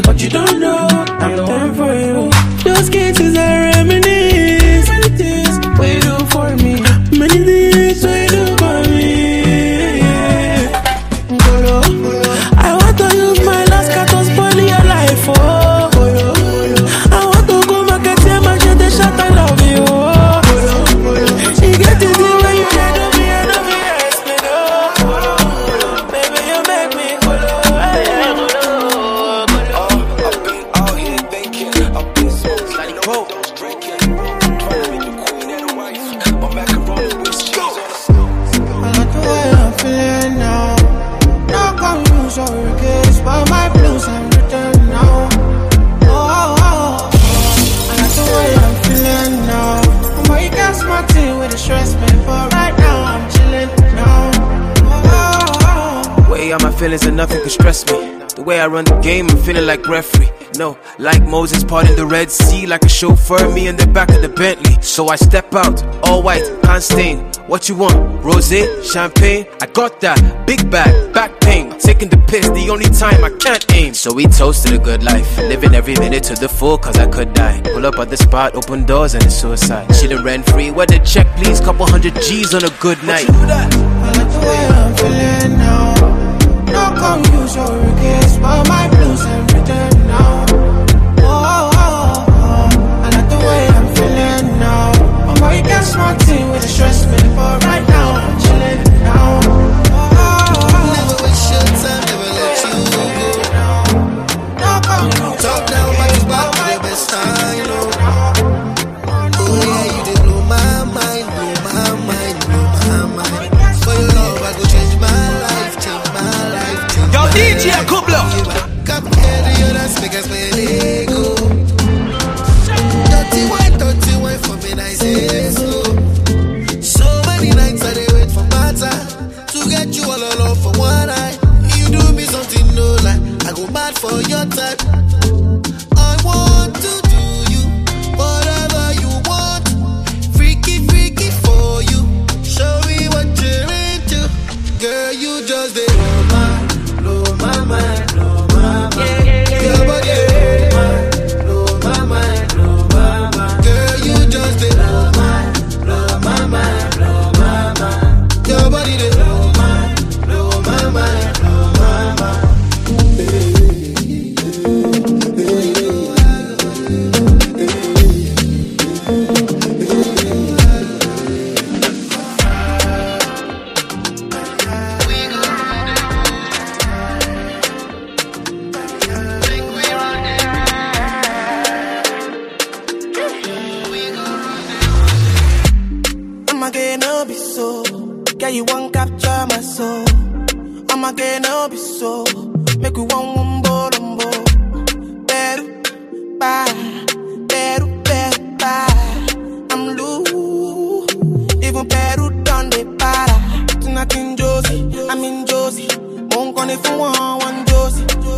but you don't like referee. No, like Moses parting the Red Sea, like a chauffeur, me in the back of the Bentley. So I step out, all white, hand stain. What you want? Rose, champagne? I got that. Big bag, back pain. Taking the piss, the only time I can't aim. So we toast to the good life. Living every minute to the full, cause I could die. Pull up at the spot, open doors, and it's suicide. Chillin' rent free, where the check, please. Couple hundred G's on a good night. What you do that? I like the way I'm feeling now. No confusion, regrets, but my blues and mountain with a stress man.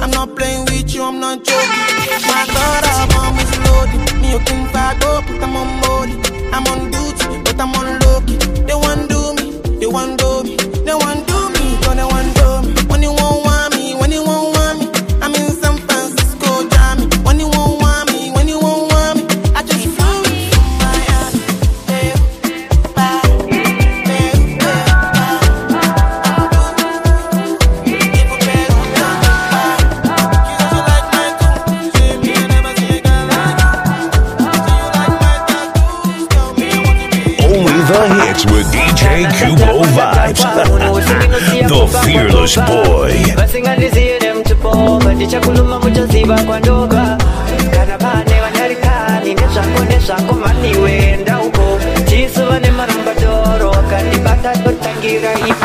I'm not playing with you, I'm not joking. My God, our bomb is loaded. Me, you think I go, but I'm on molly. I'm on duty, but I'm on low key. They won't do me, they want E...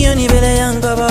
io ni vele yankaba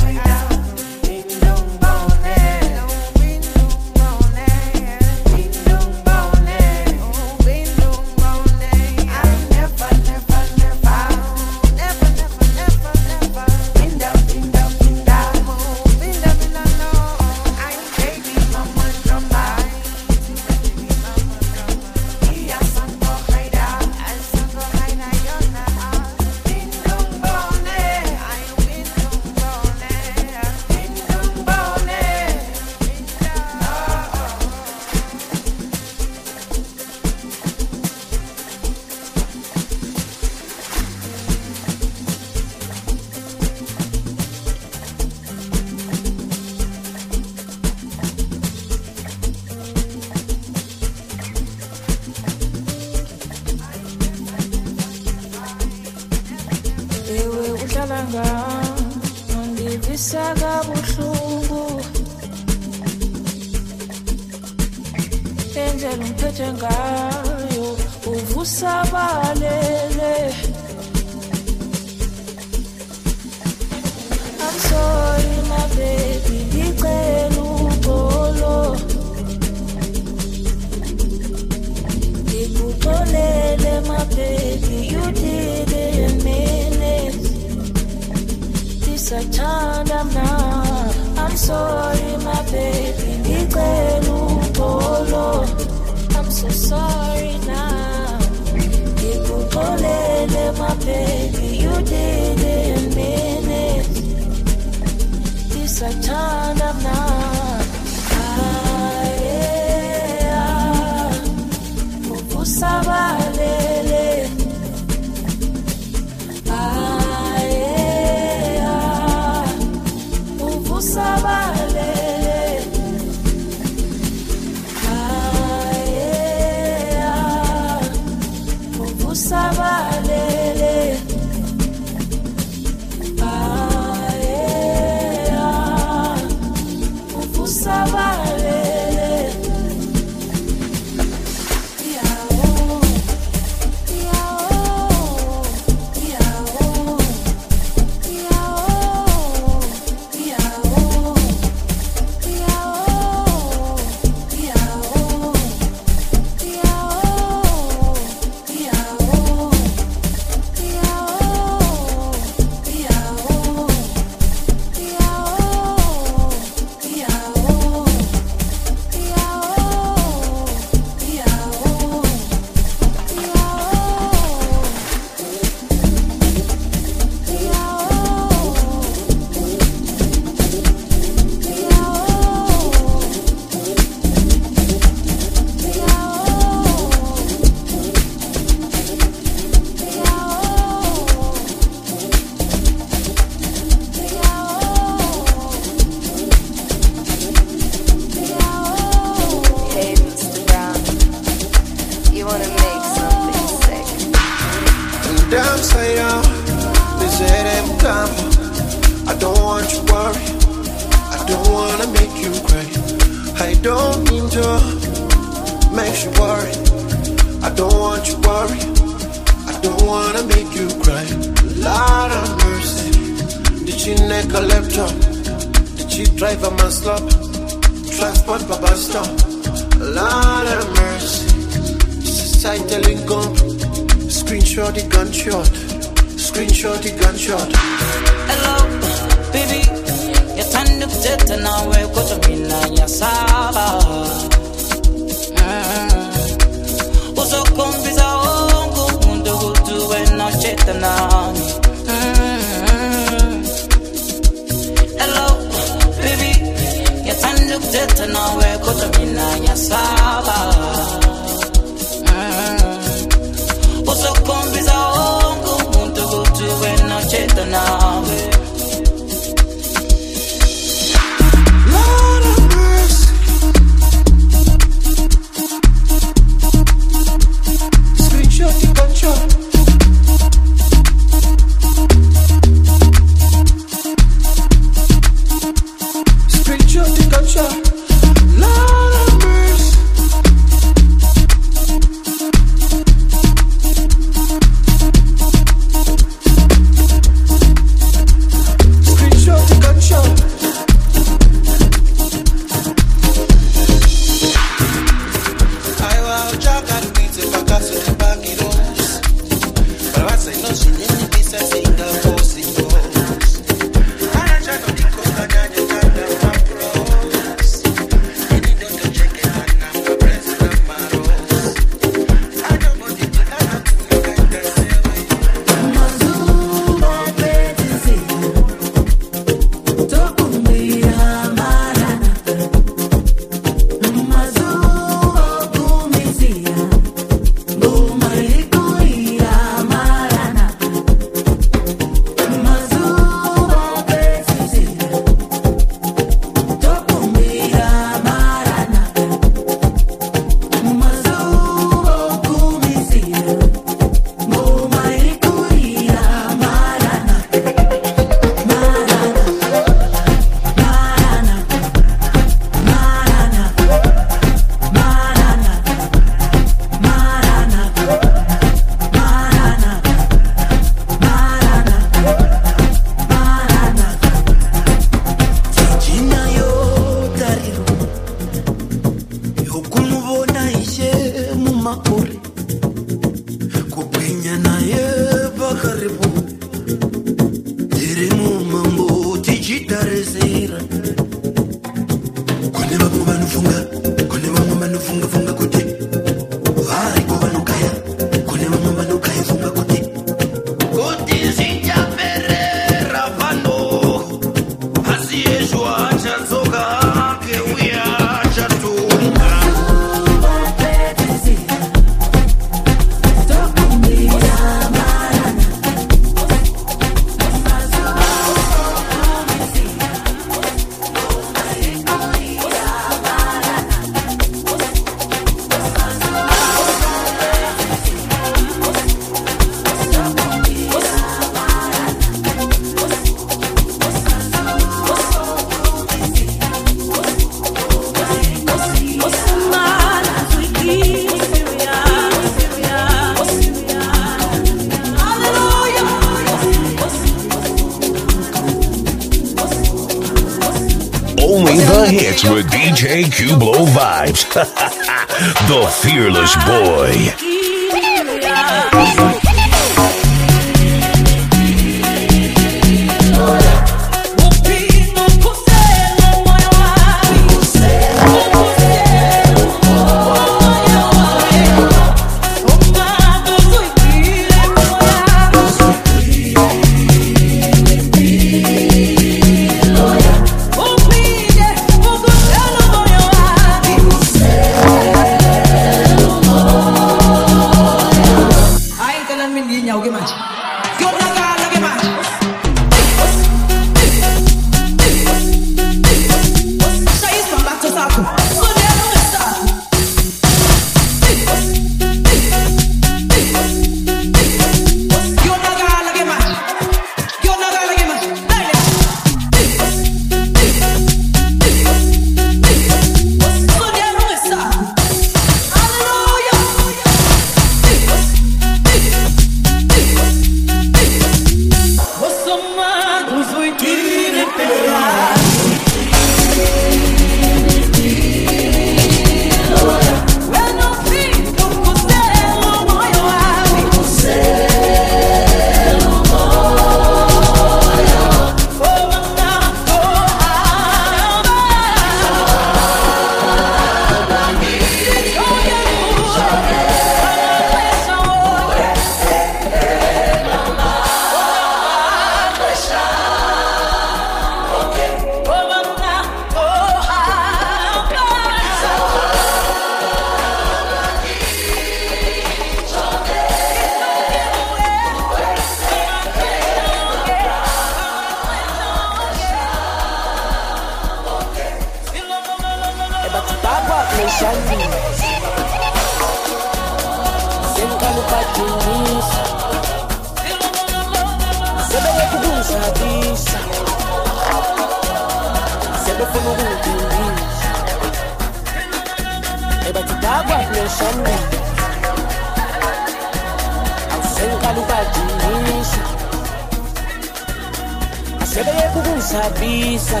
sebeye kukungisabisa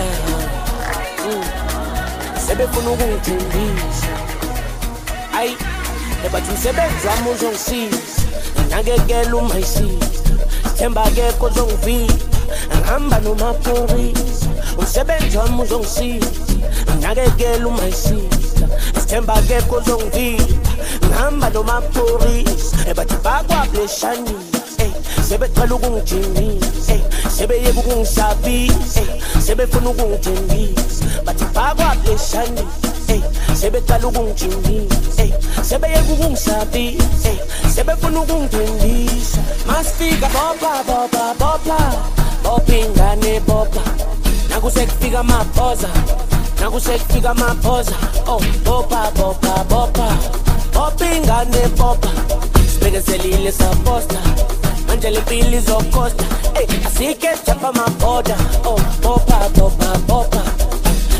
Mm. sebefuna ukungithembisa. Ayi ebathi umsebenzi wami uzongisiza nginakekela umayisiza themba kekho uzongivika ngihamba nomaphorisa umsebenzi wami uzongisiza nginakekela umayisiza sithemba kekho uzongivika ngihamba nomaphorisa ebathi bakwabuleshanisa sebethanda ukungijimisa eh, sebeyeka ukungisabisa eh, sebefuna ukungithembisa bathi bakwableshani eh, sebeqala ukungijimisa sebeyeka ukungisabisa sebefuna ukungithembisa masifika bopa bopa bopa bopa ingane bopa nakusekufika amaphoza nakusekufika amaphoza. Oh bopa bopa bopa bopa ingane bopa sibekezelile saposta. Angela Billy's of course. Hey, I see get step on my border. Oh, bopa, bopa, bopa.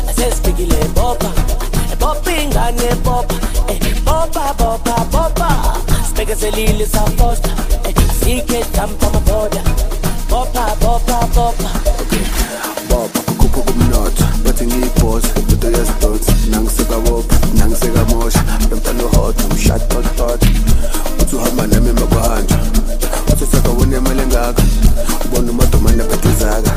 I say spigile bopa. Bopping and a bopa. Hey, bopa, bopa, bopa. Spigas a lily's of course. Hey, I see get step on my border. Bopa, bopa, bopa. Bopa, kupu kumnot. Bathi ngiyibhosa, into yesidonsi. Nangiseka bopha, nangiseka mosha. Lomntana uhot, umshad hot hot. Uthi uhamba nami emakuhanjwa. Engaka ubona umadomane aphathizaka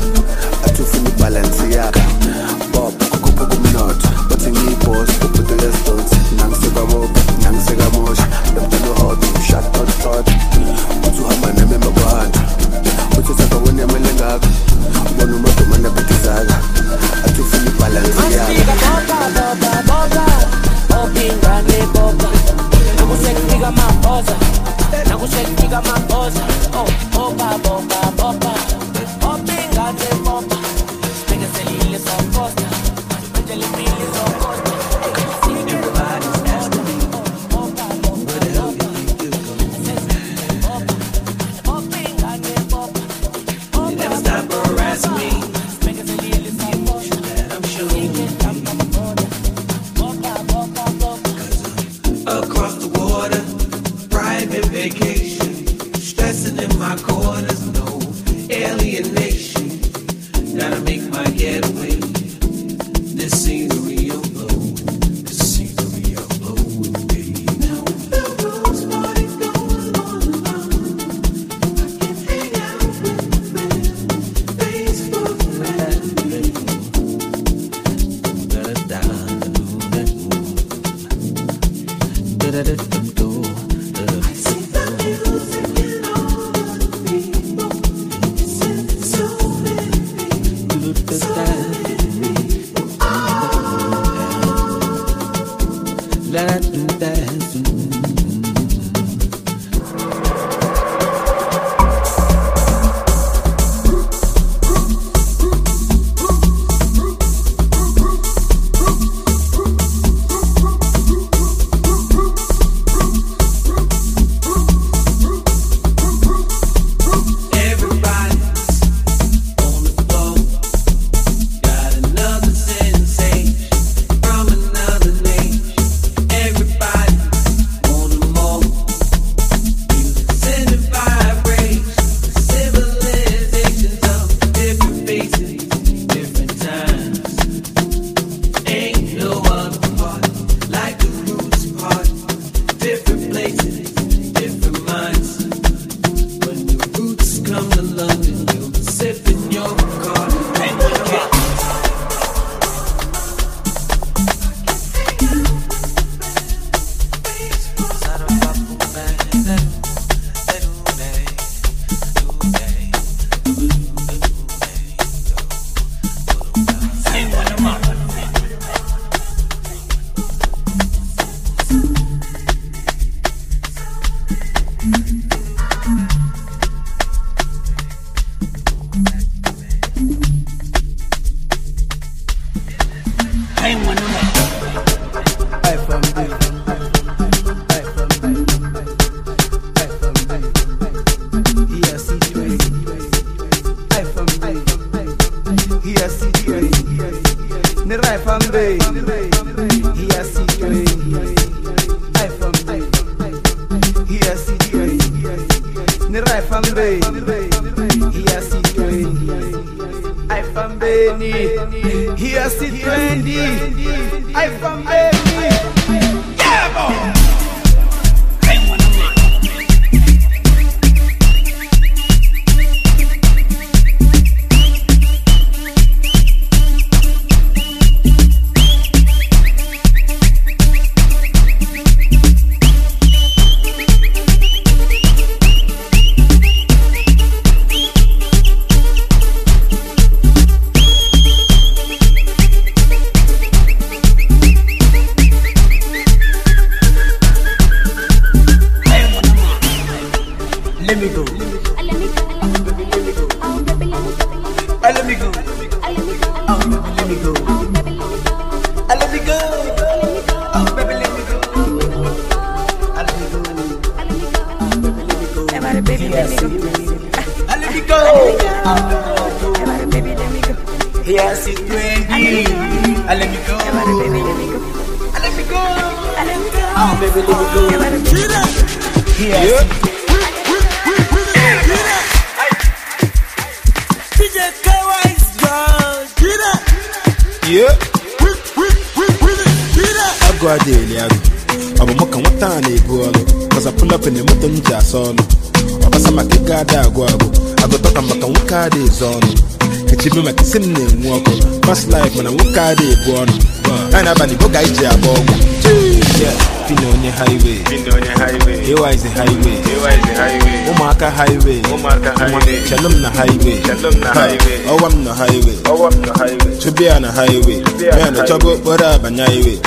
abanya highway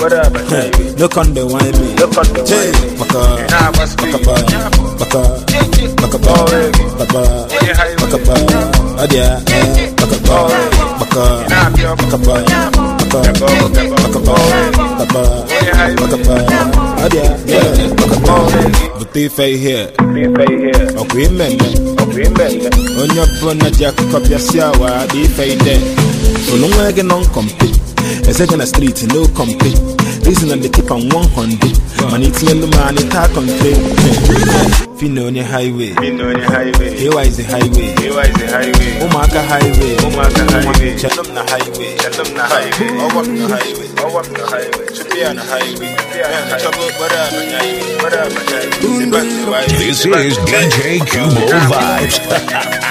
No conde wine me Che, Baka Baka Baka Baka Baka Baka Baka Adia Baka Baka Baka Baka bute ife ihe ọkwa imeme onye ọbụla ji akụkọ bịasịa wa dị ife ide unu nwa gị nọ nkọmpe eze gị na street no kompe reason na the keep am 100 mana itinyelu m anyị taa kọnte fina onye highway ewa is the highway ụmụaka highway na highway na highway chupia na highway chọba okporo abanya This is DJ Cubo Vibes,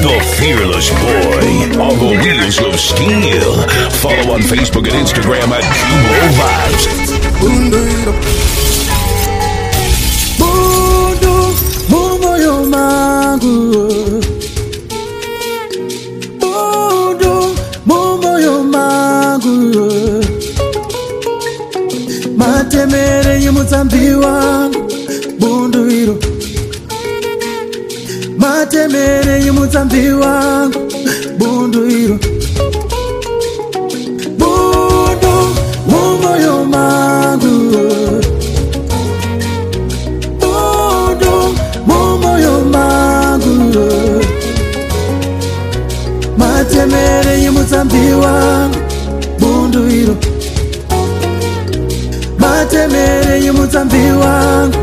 the fearless boy on the wheels of steel. Follow on Facebook and Instagram at Cubo Vibes. matemerei mutambi wangu bundu iro. Bundu mumoyo mangu. Bundu mumoyo mangu. Matemerei mutambi wangu bundu iro. Matemerei mutambi wangu